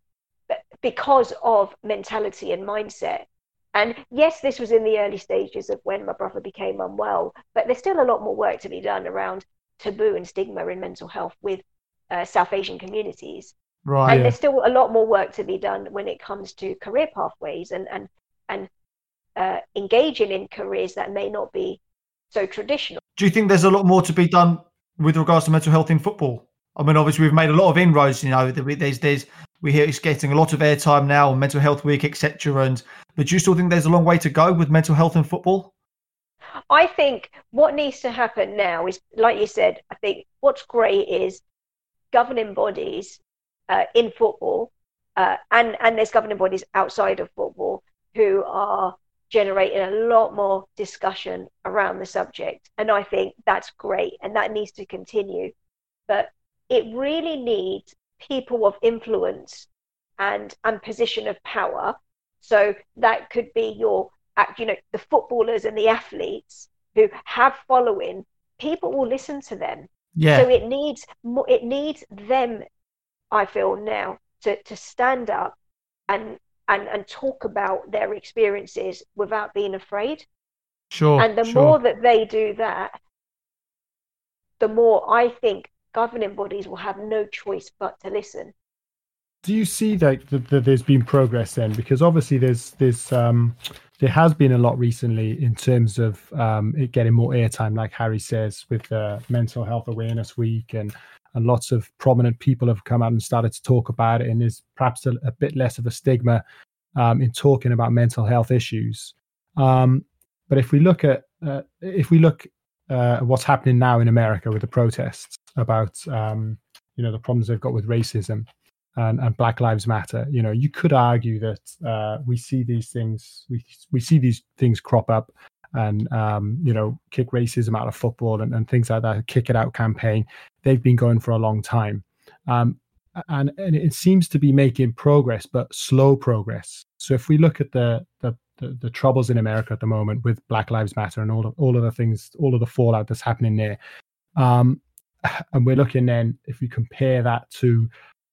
because of mentality and mindset. And yes, this was in the early stages of when my brother became unwell, but there's still a lot more work to be done around taboo and stigma in mental health with uh, South Asian communities. Right. And Yeah. there's still a lot more work to be done when it comes to career pathways and and and uh, engaging in careers that may not be so traditional. Do you think there's a lot more to be done with regards to mental health in football? I mean, obviously we've made a lot of inroads. You know, there- there's there's We hear it's getting a lot of airtime now Mental Health Week, etc. And but do you still think there's a long way to go with mental health in football? I think what needs to happen now is, like you said, I think what's great is governing bodies uh, in football, uh, and and there's governing bodies outside of football who are generating a lot more discussion around the subject, and I think that's great, and that needs to continue. But it really needs people of influence and and position of power. So that could be your uh, you know the footballers and the athletes who have following people will listen to them yeah so it needs it needs them i feel now to to stand up and and and talk about their experiences without being afraid sure and the sure. more that they do that the more i think governing bodies will have no choice but to listen. Do you see that, that, that there's been progress then? Because obviously there's there's um there has been a lot recently in terms of um, it getting more airtime, like Harry says, with uh, Mental Health Awareness Week, and and lots of prominent people have come out and started to talk about it, and there's perhaps a, a bit less of a stigma um, in talking about mental health issues. Um, but if we look at uh, if we look uh, what's happening now in America with the protests about um, you know the problems they've got with racism, and, and, Black Lives Matter. You know, you could argue that uh, we see these things, we we see these things crop up, and um, you know, kick racism out of football and, and things like that. Kick it out campaign. They've been going for a long time, um, and and it seems to be making progress, but slow progress. So if we look at the the the, troubles in America at the moment with Black Lives Matter and all of all of the things, all of the fallout that's happening there, um, and we're looking then if we compare that to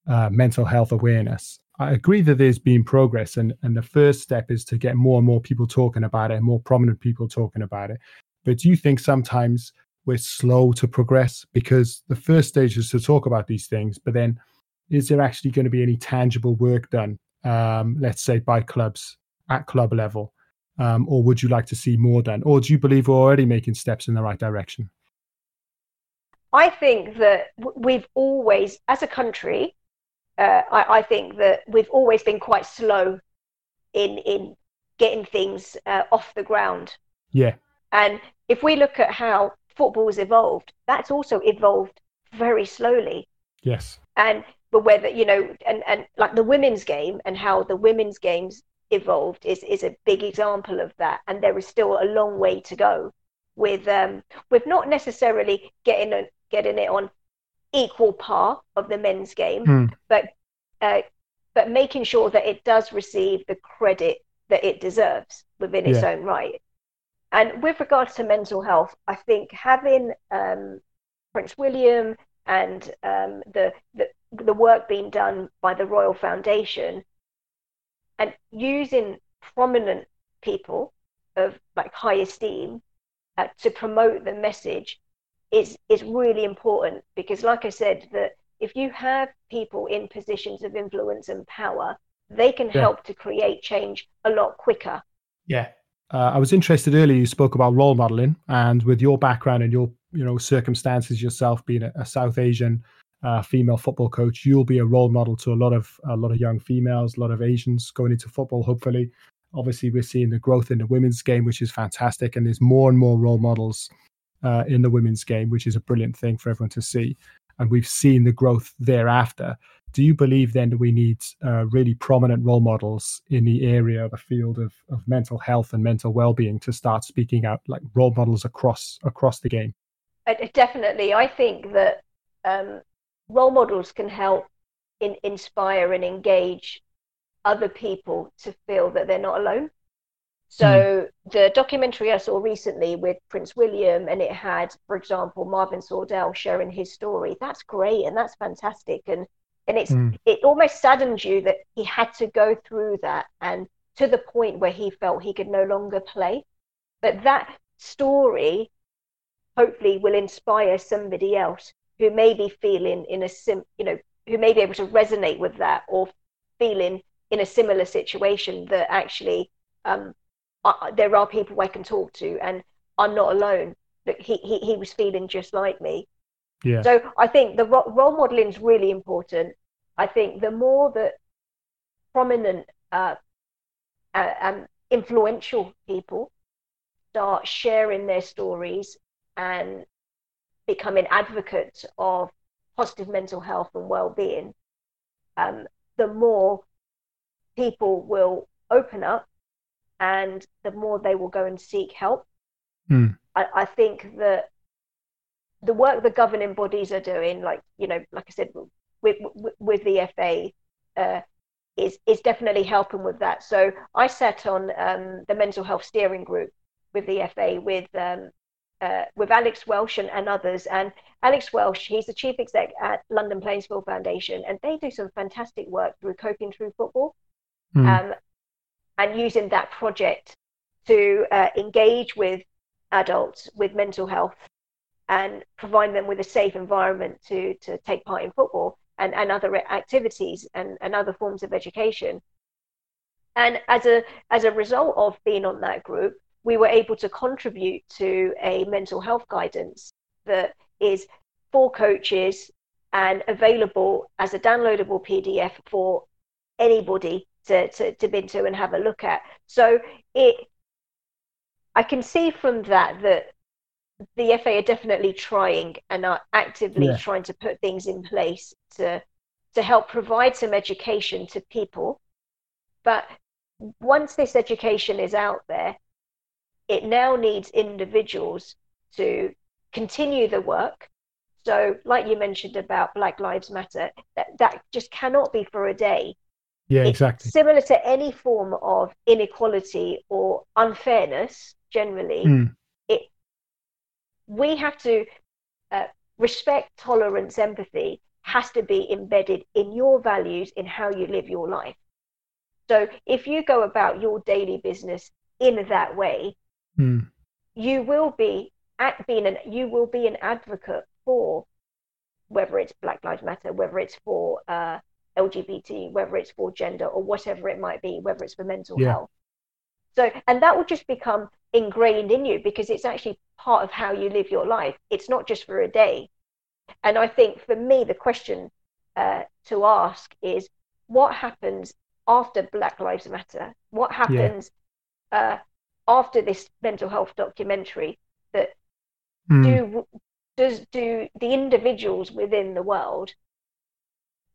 uh, mental health awareness. I agree that there's been progress, and, and the first step is to get more and more people talking about it, more prominent people talking about it. But do you think sometimes we're slow to progress because the first stage is to talk about these things, but then is there actually going to be any tangible work done, um, let's say by clubs at club level? Um, or would you like to see more done? Or do you believe we're already making steps in the right direction? I think that we've always, as a country, uh, I, I, think that we've always been quite slow in in getting things uh, off the ground. Yeah. And if we look at how football's evolved, that's also evolved very slowly. Yes. And but whether you know, and and like the women's game and how the women's games evolved is is a big example of that. And there is still a long way to go with um with not necessarily getting a, getting it on equal par of the men's game, mm. but uh, but making sure that it does receive the credit that it deserves within its yeah. own right. And with regards to mental health, I think having um, Prince William and um, the, the the work being done by the Royal Foundation and using prominent people of like high esteem uh, to promote the message is is really important because like i said that if you have people in positions of influence and power they can yeah. help to create change a lot quicker yeah uh, i was interested earlier you spoke about role modeling and with your background and your you know circumstances yourself being a, a south asian uh, female football coach you'll be a role model to a lot of a lot of young females a lot of asians going into football hopefully obviously we're seeing the growth in the women's game which is fantastic and there's more and more role models uh, in the women's game, which is a brilliant thing for everyone to see. And we've seen the growth thereafter. Do you believe then that we need uh, really prominent role models in the area, the field of, of mental health and mental well-being, to start speaking out, like role models across across the game? Uh, definitely, I think that um, role models can help in, inspire and engage other people to feel that they're not alone. So mm. the documentary I saw recently with Prince William, and it had, for example, Marvin Sordell sharing his story. That's great and that's fantastic, and and it's mm. it almost saddens you that he had to go through that, and to the point where he felt he could no longer play. But that story, hopefully, will inspire somebody else who may be feeling in a sim, you know, who may be able to resonate with that or feeling in a similar situation that actually um, I, there are people I can talk to, and I'm not alone. That he, he he was feeling just like me. Yeah. So I think the ro- role modeling is really important. I think the more that prominent uh, uh, um, influential people start sharing their stories and becoming advocates of positive mental health and well-being, um, the more people will open up and the more they will go and seek help. Mm. I, I, think that the work the governing bodies are doing, like you know, like I said, with with, with the FA, uh, is is definitely helping with that. So I sat on um, the mental health steering group with the FA with um, uh, with Alex Welsh and, and, others. And Alex Welsh, he's the chief exec at London Playing Fields Foundation, and they do some fantastic work through coping through football, mm. um, and using that project to uh, engage with adults with mental health and provide them with a safe environment to to take part in football and, and other activities and, and other forms of education. And as a as a result of being on that group, we were able to contribute to a mental health guidance that is for coaches and available as a downloadable PDF for anybody to, to, to bin to and have a look at. So it I can see from that that the FA are definitely trying and are actively yeah. trying to put things in place to to help provide some education to people. But once this education is out there, it now needs individuals to continue the work. So, like you mentioned about Black Lives Matter, that, that just cannot be for a day. Yeah, exactly. similar to any form of inequality or unfairness, generally, mm. it we have to uh, respect, tolerance, empathy has to be embedded in your values in how you live your life. So if you go about your daily business in that way, mm. you will be at being an you will be an advocate for whether it's Black Lives Matter, whether it's for uh, LGBT, whether it's for gender or whatever it might be, whether it's for mental yeah. health. So, and that will just become ingrained in you because it's actually part of how you live your life. It's not just for a day. And I think for me, the question uh, to ask is what happens after Black Lives Matter? What happens yeah. uh, after this mental health documentary? That mm. do does do the individuals within the world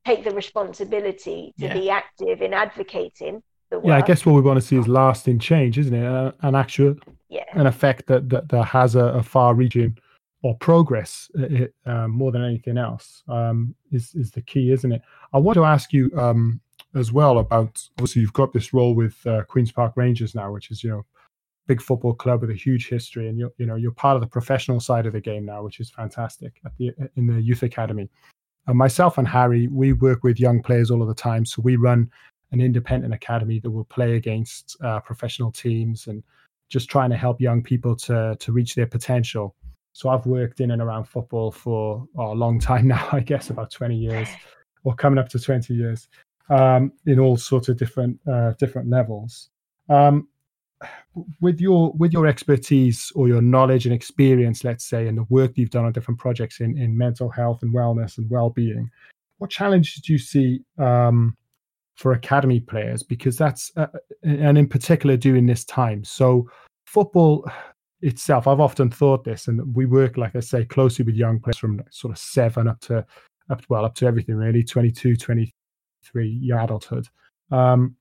take the responsibility to yeah. be active in advocating yeah, I guess what we want to see is lasting change, isn't it? Uh, an actual, yeah. an effect that that, that has a, a far-reaching or progress uh, uh, more than anything else um, is is the key, isn't it? I want to ask you um, as well about obviously you've got this role with uh, Queens Park Rangers now, which is you know big football club with a huge history, and you're you know you're part of the professional side of the game now, which is fantastic at the in the youth academy. And myself and Harry, we work with young players all of the time, so we run an independent academy that will play against uh, professional teams and just trying to help young people to to reach their potential. So I've worked in and around football for oh, a long time now, I guess about 20 years or coming up to 20 years um, in all sorts of different uh, different levels. Um, with your with your expertise or your knowledge and experience, let's say, and the work you've done on different projects in, in mental health and wellness and well-being, what challenges do you see um, for academy players? Because that's uh, and in particular during this time. So football itself i've often thought this and we work like i say closely with young players from sort of seven up to up well up to everything really 22 23 your adulthood. Um,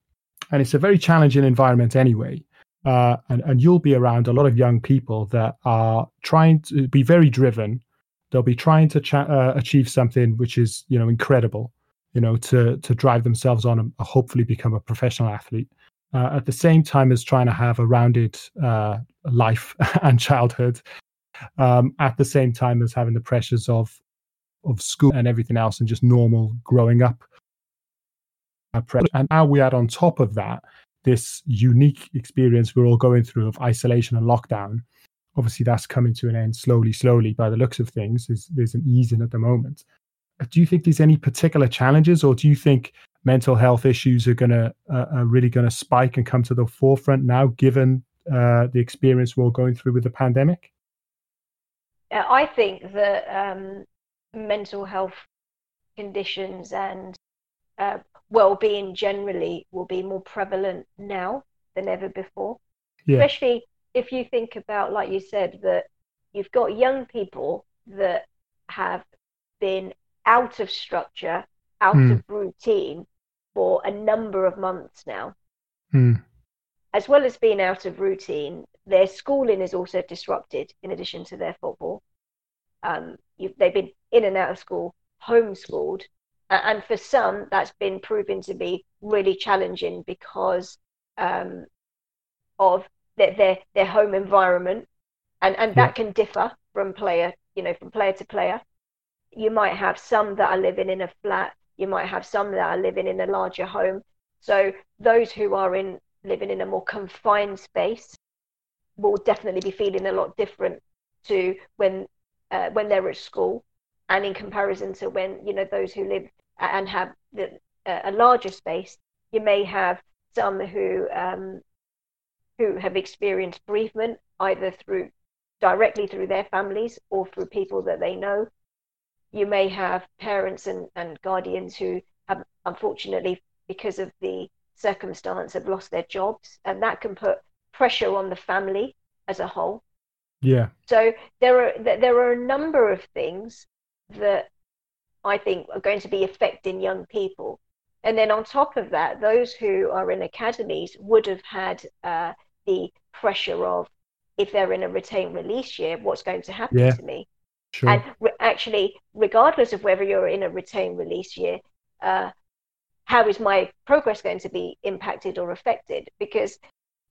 and it's a very challenging environment anyway uh, and, and you'll be around a lot of young people that are trying to be very driven they'll be trying to uh, achieve something which is you know incredible you know, to to drive themselves on and hopefully become a professional athlete. Uh, at the same time as trying to have a rounded uh, life and childhood, um, at the same time as having the pressures of of school and everything else, and just normal growing up. Uh, and now we add on top of that this unique experience we're all going through of isolation and lockdown. Obviously, that's coming to an end slowly, slowly by the looks of things. There's, there's an easing at the moment do you think there's any particular challenges, or do you think mental health issues are going to uh, are really going to spike and come to the forefront now, given uh, the experience we're all going through with the pandemic? I think that um, mental health conditions and uh, well-being generally will be more prevalent now than ever before. Yeah. Especially if you think about, like you said, that you've got young people that have been out of structure, out Mm. of routine for a number of months now. Mm. As well as being out of routine, their schooling is also disrupted in addition to their football. Um, you've, they've been in and out of school, homeschooled, and for some, that's been proven to be really challenging because um, of their, their their home environment, and and that can differ from player, you know, from player to player. You might have some that are living in a flat. You might have some that are living in a larger home. So those who are in living in a more confined space will definitely be feeling a lot different to when uh, when they're at school, and in comparison to when you know those who live and have the, a larger space, you may have some who um, who have experienced bereavement either through directly through their families or through people that they know. You may have parents and, and guardians who have unfortunately because of the circumstance have lost their jobs and that can put pressure on the family as a whole. Yeah. So there are there are a number of things that I think are going to be affecting young people. And then on top of that, those who are in academies would have had uh, the pressure of if they're in a retain release year, what's going to happen Yeah. to me? Sure. And re- actually, regardless of whether you're in a retain release year, uh, how is my progress going to be impacted or affected? Because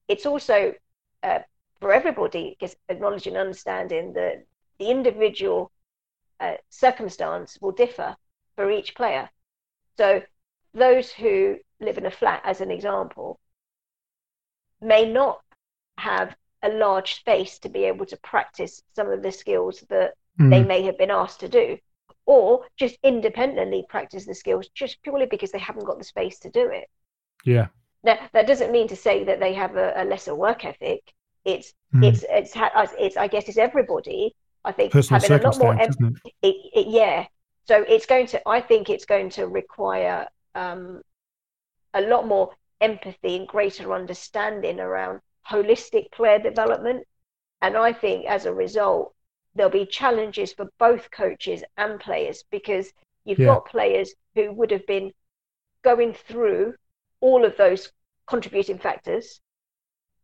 it's also uh, for everybody, guess, acknowledging and understanding that the individual uh, circumstance will differ for each player. So those who live in a flat, as an example, may not have a large space to be able to practice some of the skills that they Mm. may have been asked to do, or just independently practice the skills just purely because they haven't got the space to do it. Yeah. Now, that doesn't mean to say that they have a, a lesser work ethic. It's Mm. it's it's it's I guess it's everybody. I think Personal having a lot more circumstance, em- it? it, it, yeah. So it's going to. I think it's going to require um, a lot more empathy and greater understanding around holistic player development. And I think as a result, there'll be challenges for both coaches and players because you've Yeah. got players who would have been going through all of those contributing factors.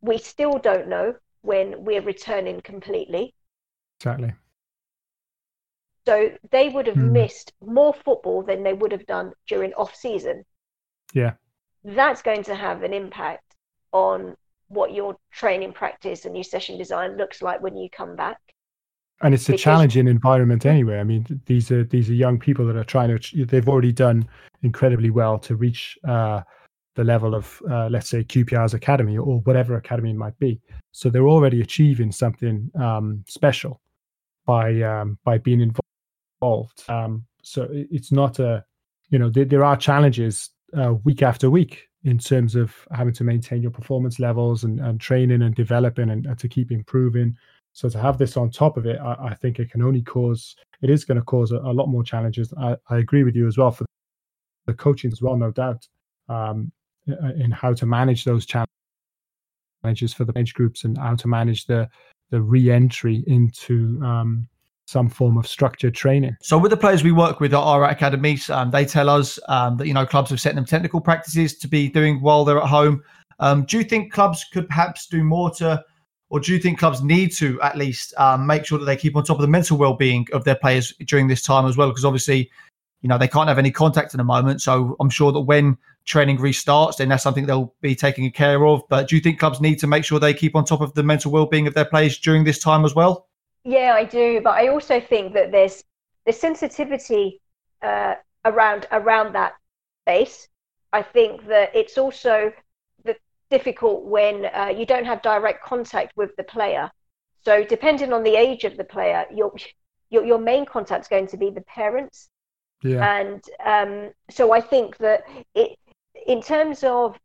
We still don't know when we're returning completely. Exactly. So they would have Hmm. missed more football than they would have done during off season. Yeah. That's going to have an impact on what your training practice and your session design looks like when you come back. and it's a Because- challenging environment anyway. I mean, these are these are young people that are trying to. They've already done incredibly well to reach uh, the level of, uh, let's say, QPR's academy or whatever academy it might be. So they're already achieving something um, special by um, by being involved. Um, so it's not a, you know, there, there are challenges uh, week after week in terms of having to maintain your performance levels and, and training and developing and, and to keep improving. So to have this on top of it, I, I think it can only cause it is going to cause a, a lot more challenges. I, I agree with you as well for the coaching as well, no doubt, um, in how to manage those challenges for the bench groups and how to manage the the re-entry into um, some form of structured training. So with the players we work with at our academies, um, they tell us um, that you know clubs have set them technical practices to be doing while they're at home. Um, do you think clubs could perhaps do more to, or do you think clubs need to at least um, make sure that they keep on top of the mental well-being of their players during this time as well? Because obviously, you know they can't have any contact at the moment. So I'm sure that when training restarts, then that's something they'll be taking care of. But do you think clubs need to make sure they keep on top of the mental well-being of their players during this time as well? Yeah, I do, but I also think that there's there's sensitivity uh, around around that space. I think that it's also the, difficult when uh, you don't have direct contact with the player. So depending on the age of the player, your your, your main contact is going to be the parents. Yeah, And um, so I think that it, in terms of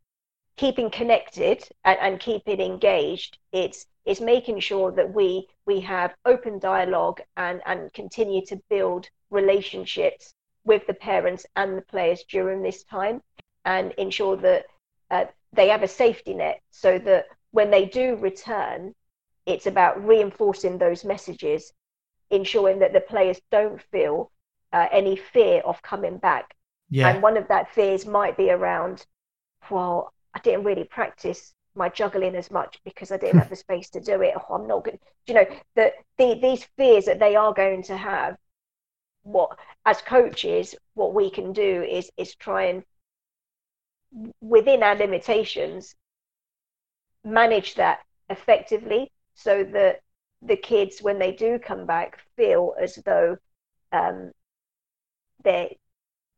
keeping connected and, and keeping engaged, it's it's making sure that we we have open dialogue and and continue to build relationships with the parents and the players during this time and ensure that uh, they have a safety net so that when they do return, it's about reinforcing those messages, ensuring that the players don't feel uh, any fear of coming back. Yeah. And one of that fears might be around, well, I didn't really practice my juggling as much because I didn't have the space to do it. Oh, I'm not good. You know, that the, these fears that they are going to have, what as coaches, what we can do is is try and within our limitations manage that effectively so that the kids when they do come back feel as though um, they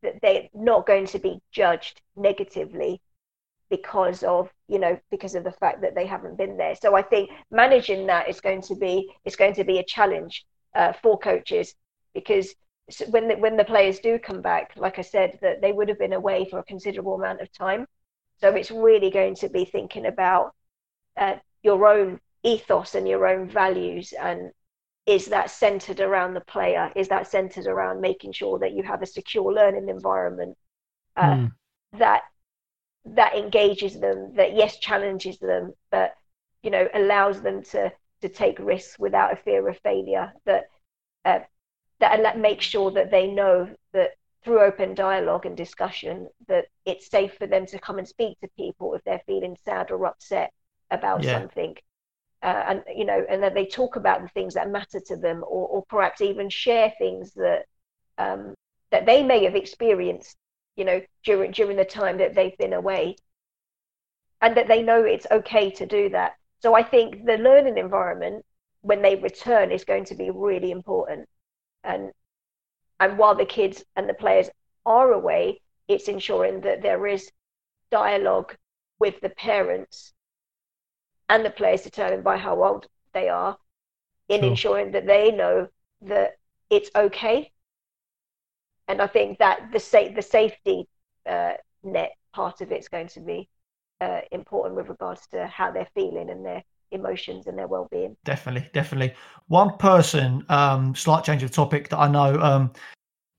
that they're not going to be judged negatively because of you know because of the fact that they haven't been there. So i think managing that is going to be it's going to be a challenge uh, for coaches because when the, when the players do come back like i said that they would have been away for a considerable amount of time. So it's really going to be thinking about uh, your own ethos and your own values and is that centered around the player is that centered around making sure that you have a secure learning environment uh, mm. that that engages them that yes challenges them but you know allows them to to take risks without a fear of failure that uh, that makes sure that they know that through open dialogue and discussion that it's safe for them to come and speak to people if they're feeling sad or upset about yeah. something uh, and you know and that they talk about the things that matter to them or, or perhaps even share things that um, that they may have experienced you know during during the time that they've been away. And that they know it's okay to do that. So i think the learning environment when they return is going to be really important. And and while the kids and the players are away it's ensuring that there is dialogue with the parents and the players determined by how old they are in sure. ensuring that they know that it's okay and I think that the sa- the safety uh, net part of it's going to be uh, important with regards to how they're feeling and their emotions and their well-being. Definitely, definitely. One person, um, slight change of topic that I know um,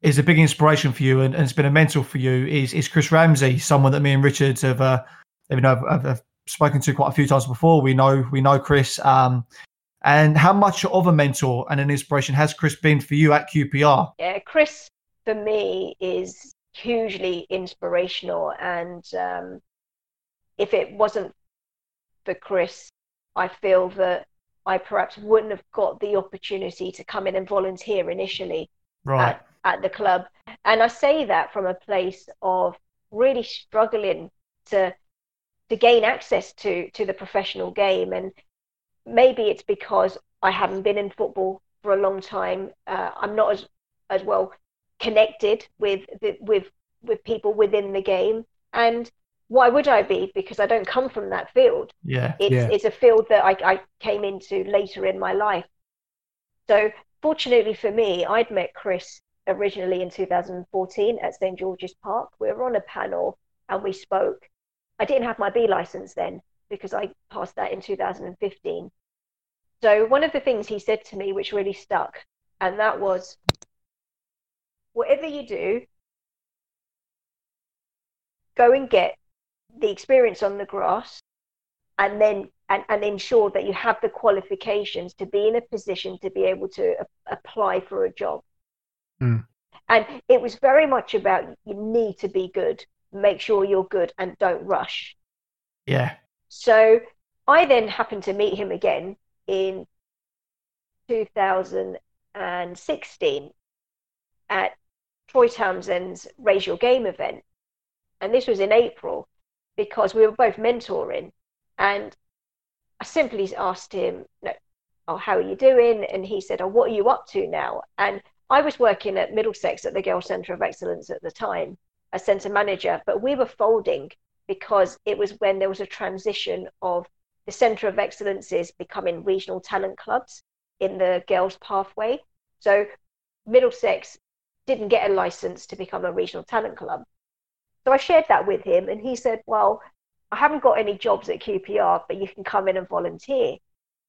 is a big inspiration for you and, and, it's been a mentor for you is is Chris Ramsey, someone that me and Richard have, uh, you know, have, have spoken to quite a few times before. We know we know Chris. Um, and how much of a mentor and an inspiration has Chris been for you at QPR? Yeah, Chris for me is hugely inspirational. And um, if it wasn't for Chris, I feel that I perhaps wouldn't have got the opportunity to come in and volunteer initially right. at, at the club. And I say that from a place of really struggling to to gain access to to the professional game and maybe it's because I haven't been in football for a long time. Uh, I'm not as as well connected with the, with with people within the game and why would I be? Because I don't come from that field. Yeah. It's yeah. it's a field that I, I came into later in my life. So fortunately for me, I'd met Chris originally in 2014 at St George's Park. We were on a panel and we spoke. I didn't have my B license then because I passed that in 2015. So one of the things he said to me, which really stuck, and that was, whatever you do, go and get the experience on the grass and then and, and ensure that you have the qualifications to be in a position to be able to a- apply for a job. Mm. And it was very much about you need to be good, make sure you're good and don't rush. Yeah. So I then happened to meet him again in 2016 at Troy Townsend's Raise Your Game event. And this was in April because we were both mentoring. And I simply asked him, no, oh, how are you doing? And he said, oh, what are you up to now? And I was working at Middlesex at the Girls Centre of Excellence at the time, a centre manager, but we were folding because it was when there was a transition of the Centre of Excellences becoming regional talent clubs in the girls' pathway. So Middlesex didn't get a license to become a regional talent club. So I shared that with him, and he said, Well, I haven't got any jobs at QPR, but you can come in and volunteer.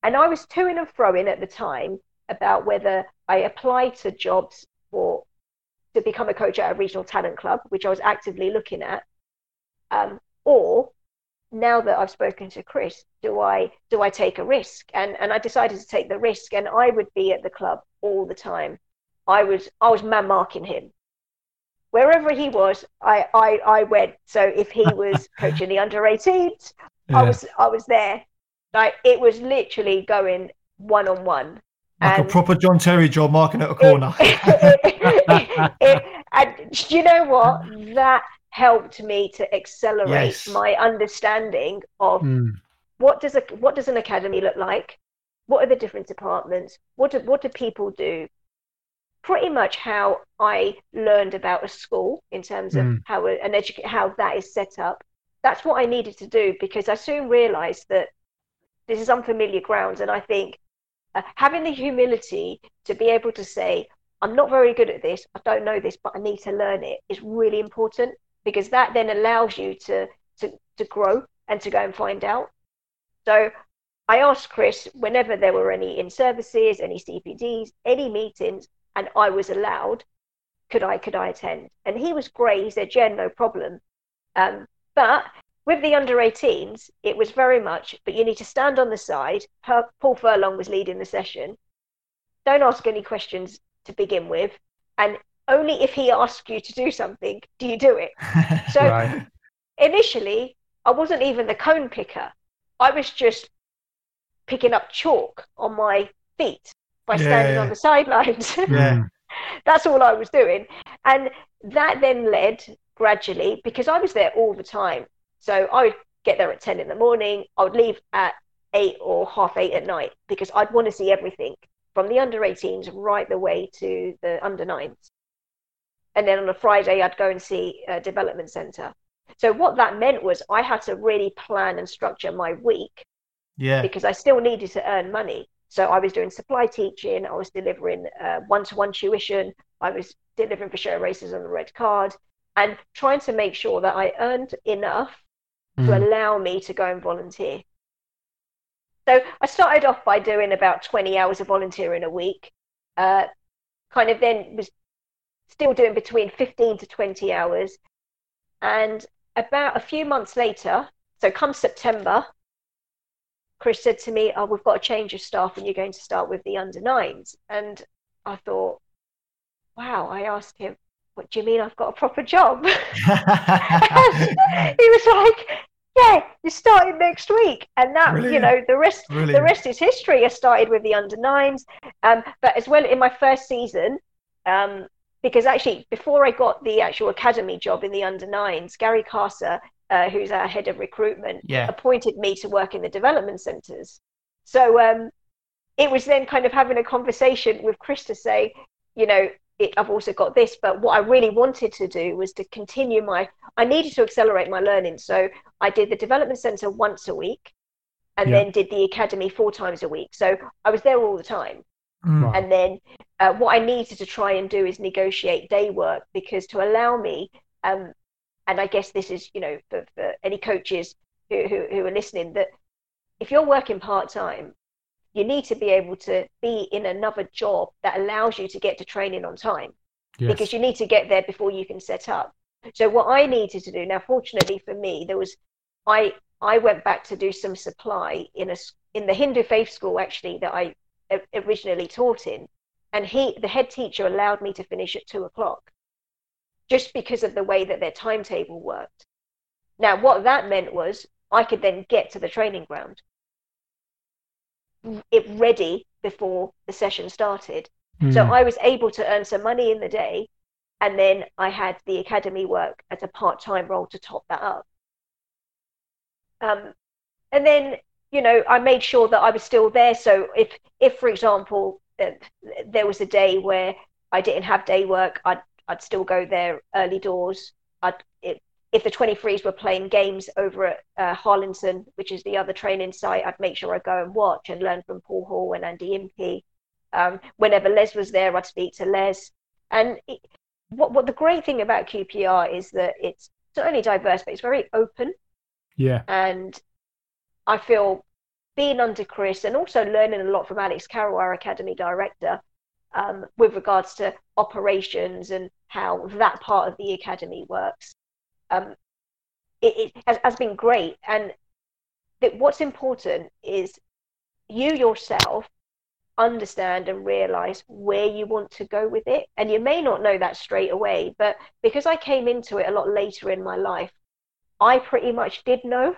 And I was toing and froing at the time about whether I applied to jobs to become a coach at a regional talent club, which I was actively looking at, um, or now that I've spoken to Chris, do I do I take a risk? And and I decided to take the risk, and I would be at the club all the time. I was I was man marking him wherever he was. I I I went. So if he was coaching the under 18s, yeah. I was I was there. Like it was literally going one on one. Like and, a proper John Terry job marking at a corner. It, it, and you know what? That helped me to accelerate yes. my understanding of mm. what does a what does an academy look like? What are the different departments? What do what do people do? Pretty much how I learned about a school in terms of mm. how an educate how that is set up. That's what I needed to do because I soon realized that this is unfamiliar grounds, and I think uh, having the humility to be able to say, I'm not very good at this, I don't know this, but I need to learn it is really important because that then allows you to, to, to grow and to go and find out. So I asked Chris whenever there were any in services, any CPDs, any meetings, and I was allowed, could I could I attend? And he was great. He said, Jen, no problem. Um, but with the under 18s, it was very much, but you need to stand on the side. Her, Paul Furlong was leading the session. Don't ask any questions to begin with. And only if he asks you to do something do you do it. So right. initially, I wasn't even the cone picker. I was just picking up chalk on my feet by yeah, standing yeah. on the sidelines. Yeah. That's all I was doing. And that then led gradually, because I was there all the time, so I would get there at 10 in the morning. I would leave at eight or half eight at night because I'd want to see everything from the under 18s right the way to the under nines. And then on a Friday, I'd go and see a development center. So what that meant was I had to really plan and structure my week. Yeah. Because I still needed to earn money. So I was doing supply teaching. I was delivering one to one tuition. I was delivering for Show Racism the red card and trying to make sure that I earned enough mm. to allow me to go and volunteer. So I started off by doing about 20 hours of volunteering a week. Uh, kind of then was still doing between 15 to 20 hours. And about a few months later, so come September, Chris said to me, Oh, we've got a change of staff and you're going to start with the under nines. And I thought, wow, I asked him, What do you mean I've got a proper job? he was like, yeah, you're starting next week, and that Brilliant. you know the rest Brilliant. the rest is history. I started with the under nines, um, but as well in my first season, um, because actually before I got the actual academy job in the under nines, Gary Carser, uh, who's our head of recruitment, yeah. appointed me to work in the development centres. So um, it was then kind of having a conversation with Chris to say, you know, it, I've also got this, but what I really wanted to do was to continue my, I needed to accelerate my learning. So I did the development center once a week and yeah. then did the academy four times a week. So I was there all the time. Mm. And then uh, what I needed to try and do is negotiate day work because to allow me, um, and I guess this is, you know, for, for any coaches who, who, who are listening, that if you're working part time, you need to be able to be in another job that allows you to get to training on time yes. because you need to get there before you can set up. So what i needed to do now fortunately for me there was i i went back to do some supply in a in the hindu faith school actually that i originally taught in and he the head teacher allowed me to finish at two o'clock just because of the way that their timetable worked. Now what that meant was i could then get to the training ground it ready before the session started. Mm. So I was able to earn some money in the day, and then I had the academy work as a part-time role to top that up. Um, and then you know I made sure that I was still there. So if if for example uh, there was a day where I didn't have day work, I'd I'd still go there early doors. I'd it, if the 23s were playing games over at uh, Harlington, which is the other training site, I'd make sure I go and watch and learn from Paul Hall and Andy Impey. Um, whenever Les was there, I'd speak to Les. And it, what, what the great thing about QPR is that it's not only diverse, but it's very open. Yeah. And I feel being under Chris and also learning a lot from Alex Carroll, our academy director, um, with regards to operations and how that part of the academy works. Um, it, it has, has, been great. And that what's important is you yourself understand and realize where you want to go with it. And you may not know that straight away, but because I came into it a lot later in my life, I pretty much did know.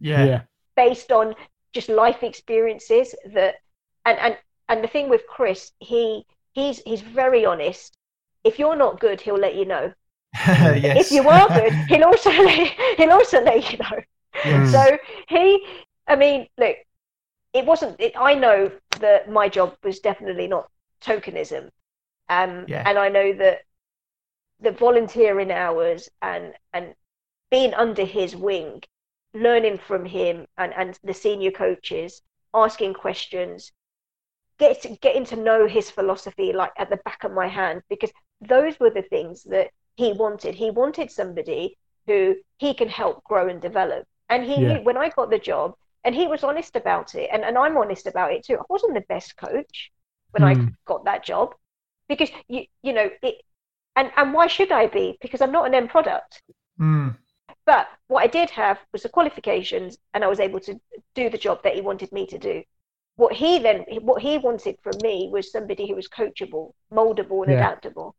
Yeah. yeah. Based on just life experiences that and and and the thing with Chris, he he's he's very honest. If you're not good, he'll let you know. Yes. If you are good, he'll also let, he'll also let you know. Mm. So he, I mean, look, it wasn't. It, I know that my job was definitely not tokenism, um, yeah. and I know that the volunteering hours and and being under his wing, learning from him and and the senior coaches, asking questions, get getting to know his philosophy like at the back of my hand because those were the things that he wanted. He wanted somebody who he can help grow and develop. And he yeah. knew when I got the job, and he was honest about it, and, and I'm honest about it too. I wasn't the best coach when mm. I hmm. got that job because you you know it, and and why should I be? Because I'm not an end product. Mm. But what I did have was the qualifications, and I was able to do the job that he wanted me to do what he then what he wanted from me was somebody who was coachable moldable and yeah. adaptable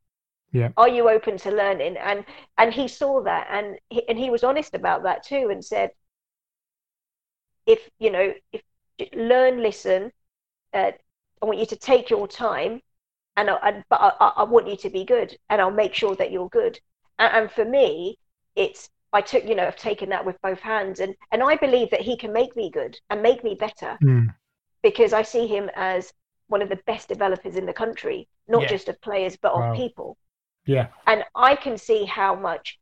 yeah are you open to learning and and he saw that and he, and he was honest about that too and said if you know if learn listen uh, i want you to take your time and, I, but I, I, want you to be good and i'll make sure that you're good and, and for me it's I took, you know, I've taken that with both hands, and and I believe that he can make me good and make me better. Mm because I see him as one of the best developers in the country, not yeah. just of players, but wow. of people. Yeah. And I can see how much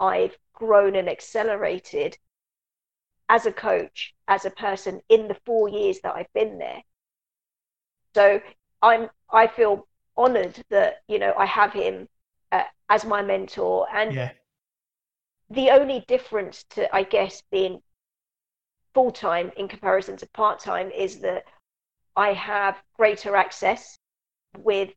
I've grown and accelerated as a coach, as a person in the four years that I've been there. So I'm, I feel honored that, you know, I have him uh, as my mentor. And yeah. the only difference to, I guess, being full time in comparison to part time is that I have greater access with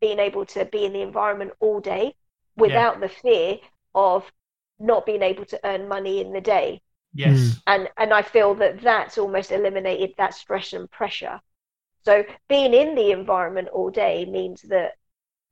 being able to be in the environment all day without yeah. the fear of not being able to earn money in the day. Yes. Mm. And and I feel that that's almost eliminated that stress and pressure. So being in the environment all day means that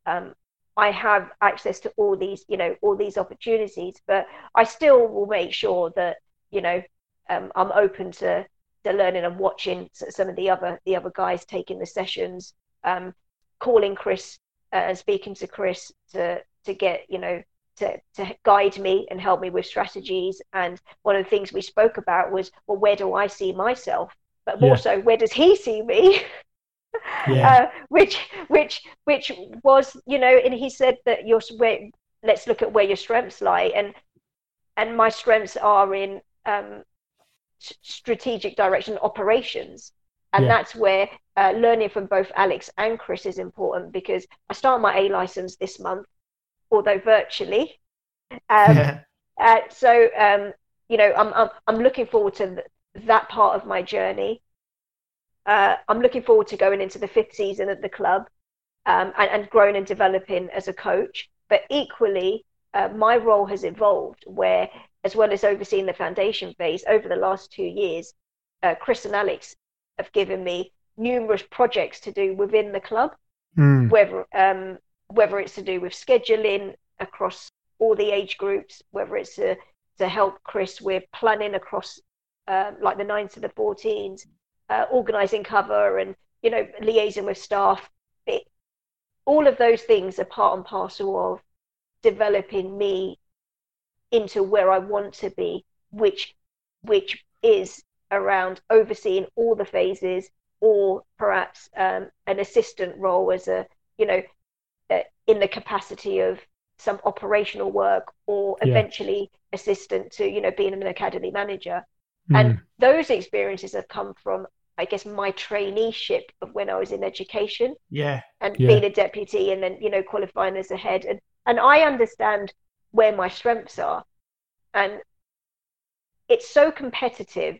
um, I have access to all these, you know, all these opportunities, but I still will make sure that, you know, um, I'm open to to learning and watching some of the other the other guys taking the sessions, um, calling Chris uh, and speaking to Chris to to get you know to to guide me and help me with strategies. And one of the things we spoke about was, well, where do I see myself? But more yeah. so, where does he see me? yeah. uh, which which which was you know, and he said that your where let's look at where your strengths lie, and and my strengths are in um, strategic direction operations and yeah. that's where uh, learning from both alex and chris is important because i start my a license this month although virtually um, yeah. uh, so um, you know I'm, I'm, I'm looking forward to th- that part of my journey uh, i'm looking forward to going into the fifth season at the club um, and, and growing and developing as a coach but equally uh, my role has evolved where as well as overseeing the foundation phase over the last two years, uh, Chris and Alex have given me numerous projects to do within the club, mm. whether um, whether it's to do with scheduling across all the age groups, whether it's to to help Chris with planning across uh, like the nines to the 14s, uh, organising cover, and you know liaising with staff. It, all of those things are part and parcel of developing me into where I want to be, which which is around overseeing all the phases, or perhaps um, an assistant role as a you know uh, in the capacity of some operational work, or yeah. eventually assistant to you know being an academy manager. Mm. And those experiences have come from I guess my traineeship of when I was in education. Yeah. And yeah. being a deputy and then, you know, qualifying as a head. And and I understand where my strengths are. And it's so competitive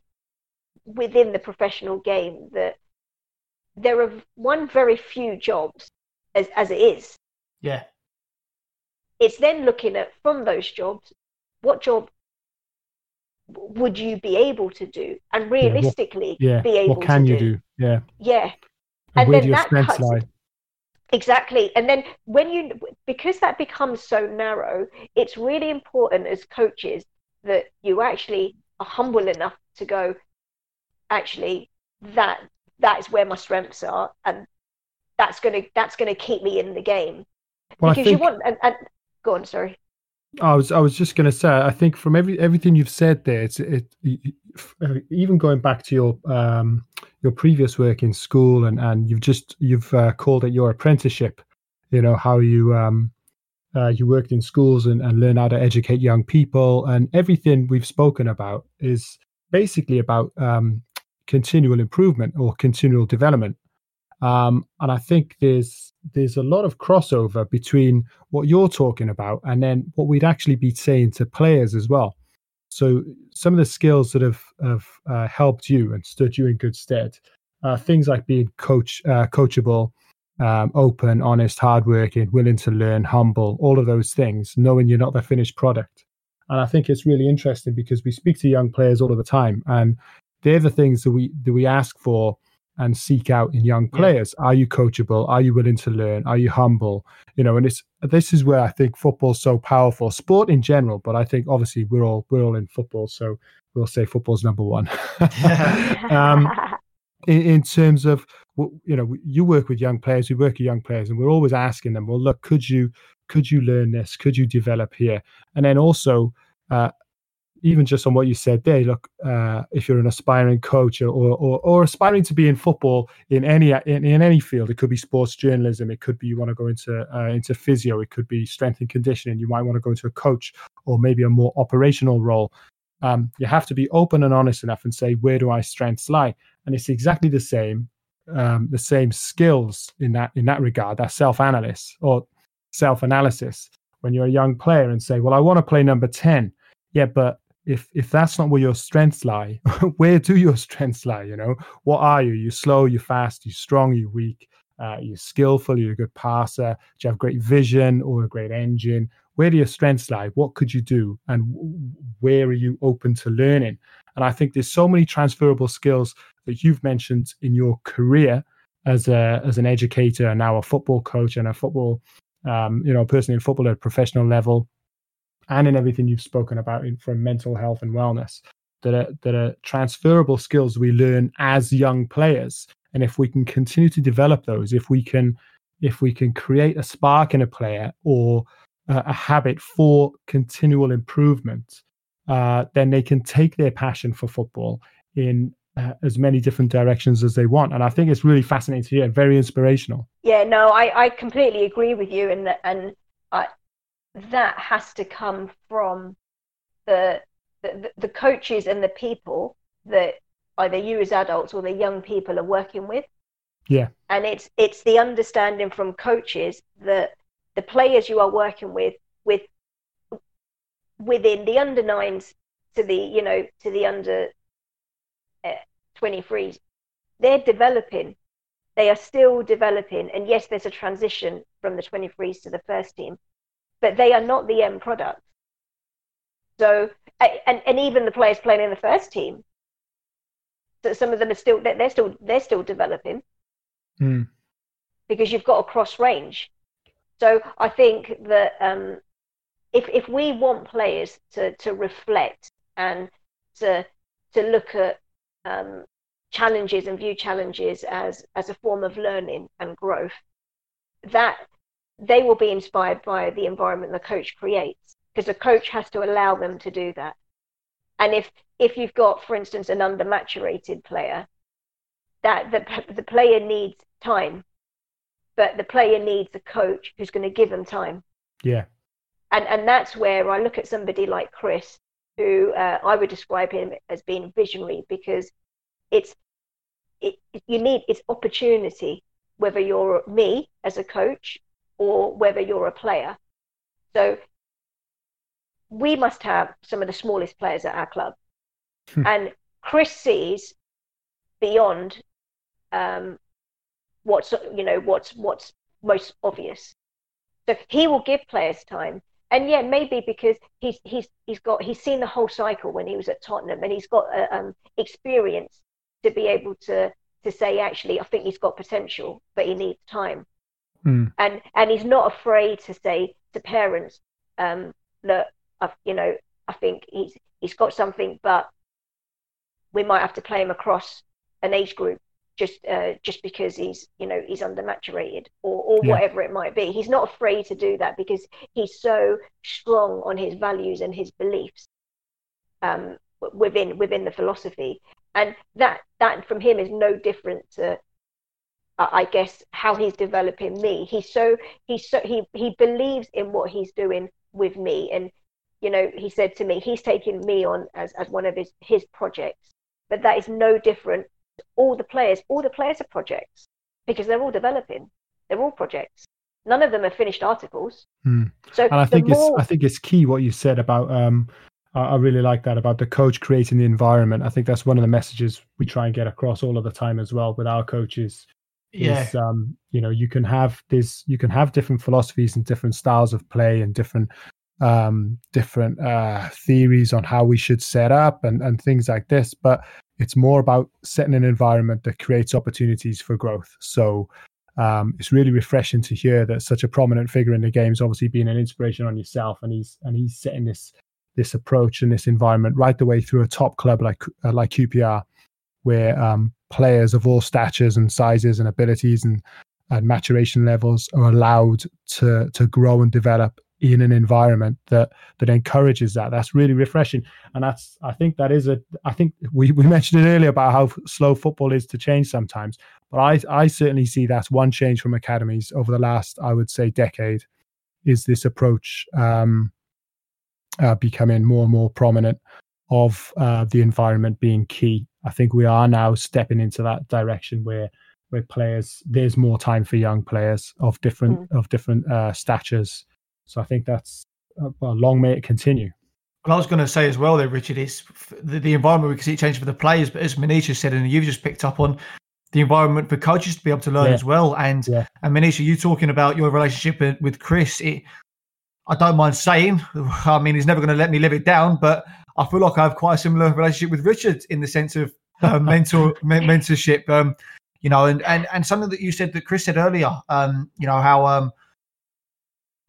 within the professional game that there are one very few jobs as as it is. Yeah. It's then looking at from those jobs, what job would you be able to do, and realistically Yeah. be able to do. what can to you do. do? Yeah. Yeah, And And then that cuts- lie? Exactly. And then when you, because that becomes so narrow, it's really important as coaches that you actually are humble enough to go, actually, that that is where my strengths are, and that's gonna that's gonna keep me in the game. Well, because you want and, and go on, sorry. I was I was just going to say I think from every everything you've said there it's it, it uh, even going back to your um your previous work in school and and you've just you've uh, called it your apprenticeship you know how you um uh, you worked in schools and, and learn how to educate young people and everything we've spoken about is basically about um continual improvement or continual development. Um and I think there's there's a lot of crossover between what you're talking about and then what we'd actually be saying to players as well. So some of the skills that have have uh, helped you and stood you in good stead uh, things like being coach uh, coachable um, open honest hardworking willing to learn humble all of those things knowing you're not the finished product. And i think it's really interesting because we speak to young players all of the time and they're the things that we that we ask for and seek out in young Yeah. players. Are you coachable? Are you willing to learn? Are you humble? You know and it's this is where i think football's so powerful sport in general but i think obviously we're all we're all in football so we'll say football's number one. Um, in, in terms of w- you know you work with young players we work with young players and we're always asking them well look could you could you learn this? Could you develop here? And then also uh, even just on what you said there look uh, if you're an aspiring coach or, or or aspiring to be in football in any in, in any field it could be sports journalism it could be you want to go into uh, into physio it could be strength and conditioning you might want to go into a coach or maybe a more operational role. Um, you have to be open and honest enough and say where do my strengths lie? And it's exactly the same um, the same skills in that in that regard that self analysis or self analysis when you're a young player and say well i want to play number 10 yeah but if if that's not where your strengths lie where do your strengths lie you know? What are you? You slow you fast you strong you weak uh, you're skillful you're a good passer do you have great vision or a great engine? Where do your strengths lie? What could you do? And where are you open to learning? And i think there's so many transferable skills that you've mentioned in your career as a as an educator and now a football coach and a football um, you know person in football at a professional level and in everything you've spoken about in, from mental health and wellness that are that are transferable skills we learn as young players. And if we can continue to develop those if we can if we can create a spark in a player or a habit for continual improvement uh, then they can take their passion for football in uh, as many different directions as they want. And i think it's really fascinating to hear very inspirational. Yeah, no, I, I completely agree with you, and and I, that has to come from the, the the coaches and the people that either you as adults or the young people are working with. Yeah. and it's it's the understanding from coaches that the players you are working with with within the under nines to the you know to the under uh, 23s they're developing they are still developing and yes there's a transition from the 23s to the first team but they are not the end product. So and, and even the players playing in the first team so some of them are still they're they're still they're still developing. Mm. because you've got a cross range. So i think that um if if we want players to to reflect and to to look at um challenges and view challenges as as a form of learning and growth that they will be inspired by the environment the coach creates because the coach has to allow them to do that. And if if you've got for instance an undermaturated player that the, the player needs time but the player needs a coach who's going to give them time. Yeah. And and that's where I look at somebody like Chris, who uh, I would describe him as being visionary because it's it you need it's opportunity whether you're me as a coach or whether you're a player. So we must have some of the smallest players at our club, Hmm. and Chris sees beyond um, what's you know what's what's most obvious. So he will give players time. And yeah, maybe because he's he's he's got he's seen the whole cycle when he was at Tottenham, and he's got uh, um, experience to be able to to say actually I think he's got potential, but he needs time. Mm. And and he's not afraid to say to parents, um, look, I've, you know, I think he's he's got something, but we might have to play him across an age group just uh, just because he's you know he's undermaturated or or yeah. whatever it might be. He's not afraid to do that because he's so strong on his values and his beliefs um, within within the philosophy, and that that from him is no different to. Uh, I guess how he's developing me. He's so he's so he he believes in what he's doing with me, and you know he said to me he's taking me on as as one of his his projects. But that is no different all the players, all the players are projects because they're all developing. They're all projects. None of them are finished articles. Hmm. So and I think more... it's I think it's key what you said about um I really like that about the coach creating the environment. I think that's one of the messages we try and get across all of the time as well with our coaches. Yeah. Is, um, you know, you can have this, you can have different philosophies and different styles of play and different, um, different uh, theories on how we should set up and and things like this. But it's more about setting an environment that creates opportunities for growth. So um, it's really refreshing to hear that such a prominent figure in the game is obviously being an inspiration on yourself, and he's and he's setting this this approach and this environment right the way through a top club like uh, like QPR, where um, players of all statures and sizes and abilities and and maturation levels are allowed to to grow and develop in an environment that that encourages that. That's really refreshing. And that's i think that is a i think we, we mentioned it earlier about how slow football is to change sometimes. But i i certainly see that's one change from academies over the last i would say decade is this approach um uh, becoming more and more prominent of uh, the environment being key i think we are now stepping into that direction where where players there's more time for young players of different mm. of different uh, statures so I think that's uh, well, long may it continue. Well, I was going to say as well, though, Richard, is the, the environment we can see change for the players, but as Manisha said, and you've just picked up on the environment for coaches to be able to learn yeah. as well. And yeah. and Manisha, you talking about your relationship with Chris? It, I don't mind saying, I mean, he's never going to let me live it down, but I feel like I have quite a similar relationship with Richard in the sense of uh, mentor mentorship. Um, you know, and and and something that you said that Chris said earlier. Um, you know how um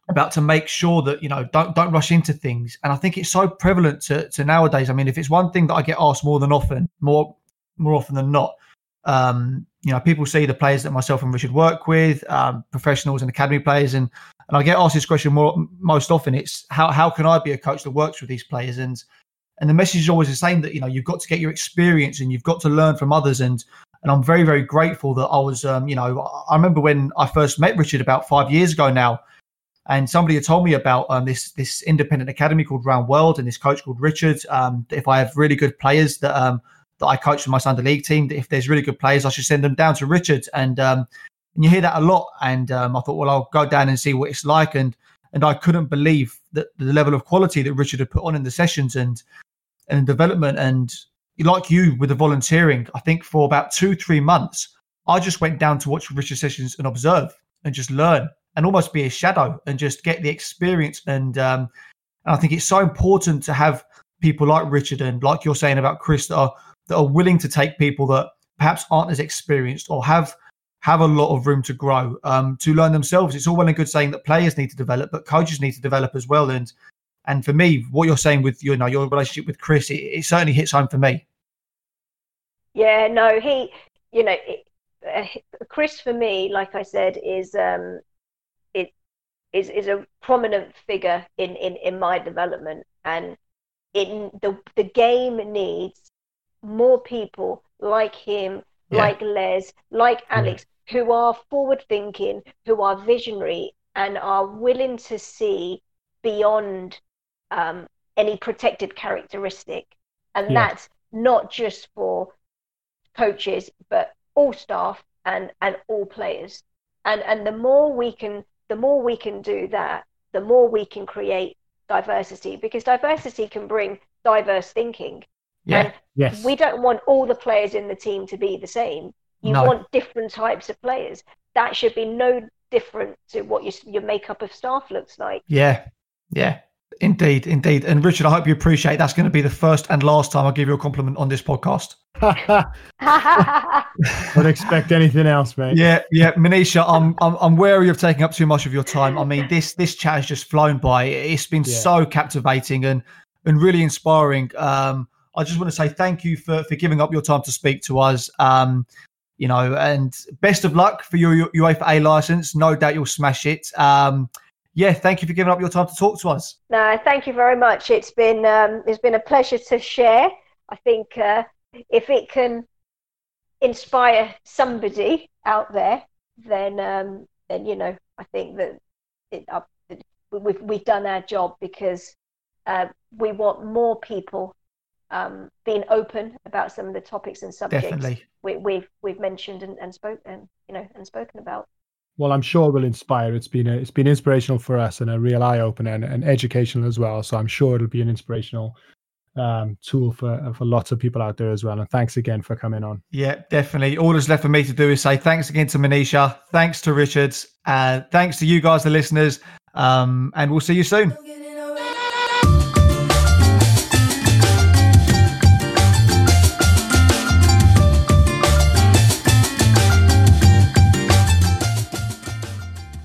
about to make sure that you know don't don't rush into things and i think it's so prevalent to, to nowadays i mean if it's one thing that i get asked more than often more more often than not um, you know people see the players that myself and richard work with um, professionals and academy players and and i get asked this question more most often it's how how can i be a coach that works with these players and and the message is always the same that you know you've got to get your experience and you've got to learn from others and and i'm very very grateful that i was um, you know i remember when i first met richard about five years ago now and somebody had told me about um, this this independent academy called Round World and this coach called Richard. Um, if I have really good players that um, that I coach in my Sunday league team, that if there's really good players, I should send them down to Richard. And um, and you hear that a lot. And um, I thought, well, I'll go down and see what it's like. And and I couldn't believe that the level of quality that Richard had put on in the sessions and and development. And like you with the volunteering, I think for about two three months, I just went down to watch Richard sessions and observe and just learn and almost be a shadow and just get the experience. And, um, and I think it's so important to have people like Richard and like you're saying about Chris that are that are willing to take people that perhaps aren't as experienced or have have a lot of room to grow um, to learn themselves. It's all well and good saying that players need to develop, but coaches need to develop as well. And and for me, what you're saying with you know your relationship with Chris, it, it certainly hits home for me. Yeah, no, he, you know, it, uh, Chris for me, like I said, is um, is is a prominent figure in in in my development and in the the game needs more people like him yeah. like les like alex yeah. who are forward thinking who are visionary and are willing to see beyond um, any protected characteristic and yeah. that's not just for coaches but all staff and and all players and and the more we can the more we can do that, the more we can create diversity because diversity can bring diverse thinking. Yeah. And yes. We don't want all the players in the team to be the same. You No. want different types of players. That should be no different to what your your makeup of staff looks like. Yeah, yeah, indeed, indeed. And Richard, I hope you appreciate that's going to be the first and last time I give you a compliment on this podcast. Don't expect anything else, mate. Yeah, yeah, Manisha, I'm, I'm I'm wary of taking up too much of your time. I mean, this this chat has just flown by. It's been Yeah. so captivating and and really inspiring. Um, I just want to say thank you for for giving up your time to speak to us. Um, you know, and best of luck for your, your UEFA license. No doubt you'll smash it. Um, yeah, thank you for giving up your time to talk to us. No, thank you very much. It's been um, it's been a pleasure to share. I think uh, if it can inspire somebody out there, then um, then you know I think that it, uh, we've we've done our job because uh, we want more people um, being open about some of the topics and subjects Definitely. we, we've we've mentioned and, and spoken you know and spoken about. Well, I'm sure will inspire. It's been a, it's been inspirational for us and a real eye opener and, and educational as well. So I'm sure it'll be an inspirational um, tool for for lots of people out there as well. And thanks again for coming on. Yeah, definitely. All that's left for me to do is say thanks again to Manisha, thanks to Richards, uh, thanks to you guys, the listeners, um, and we'll see you soon.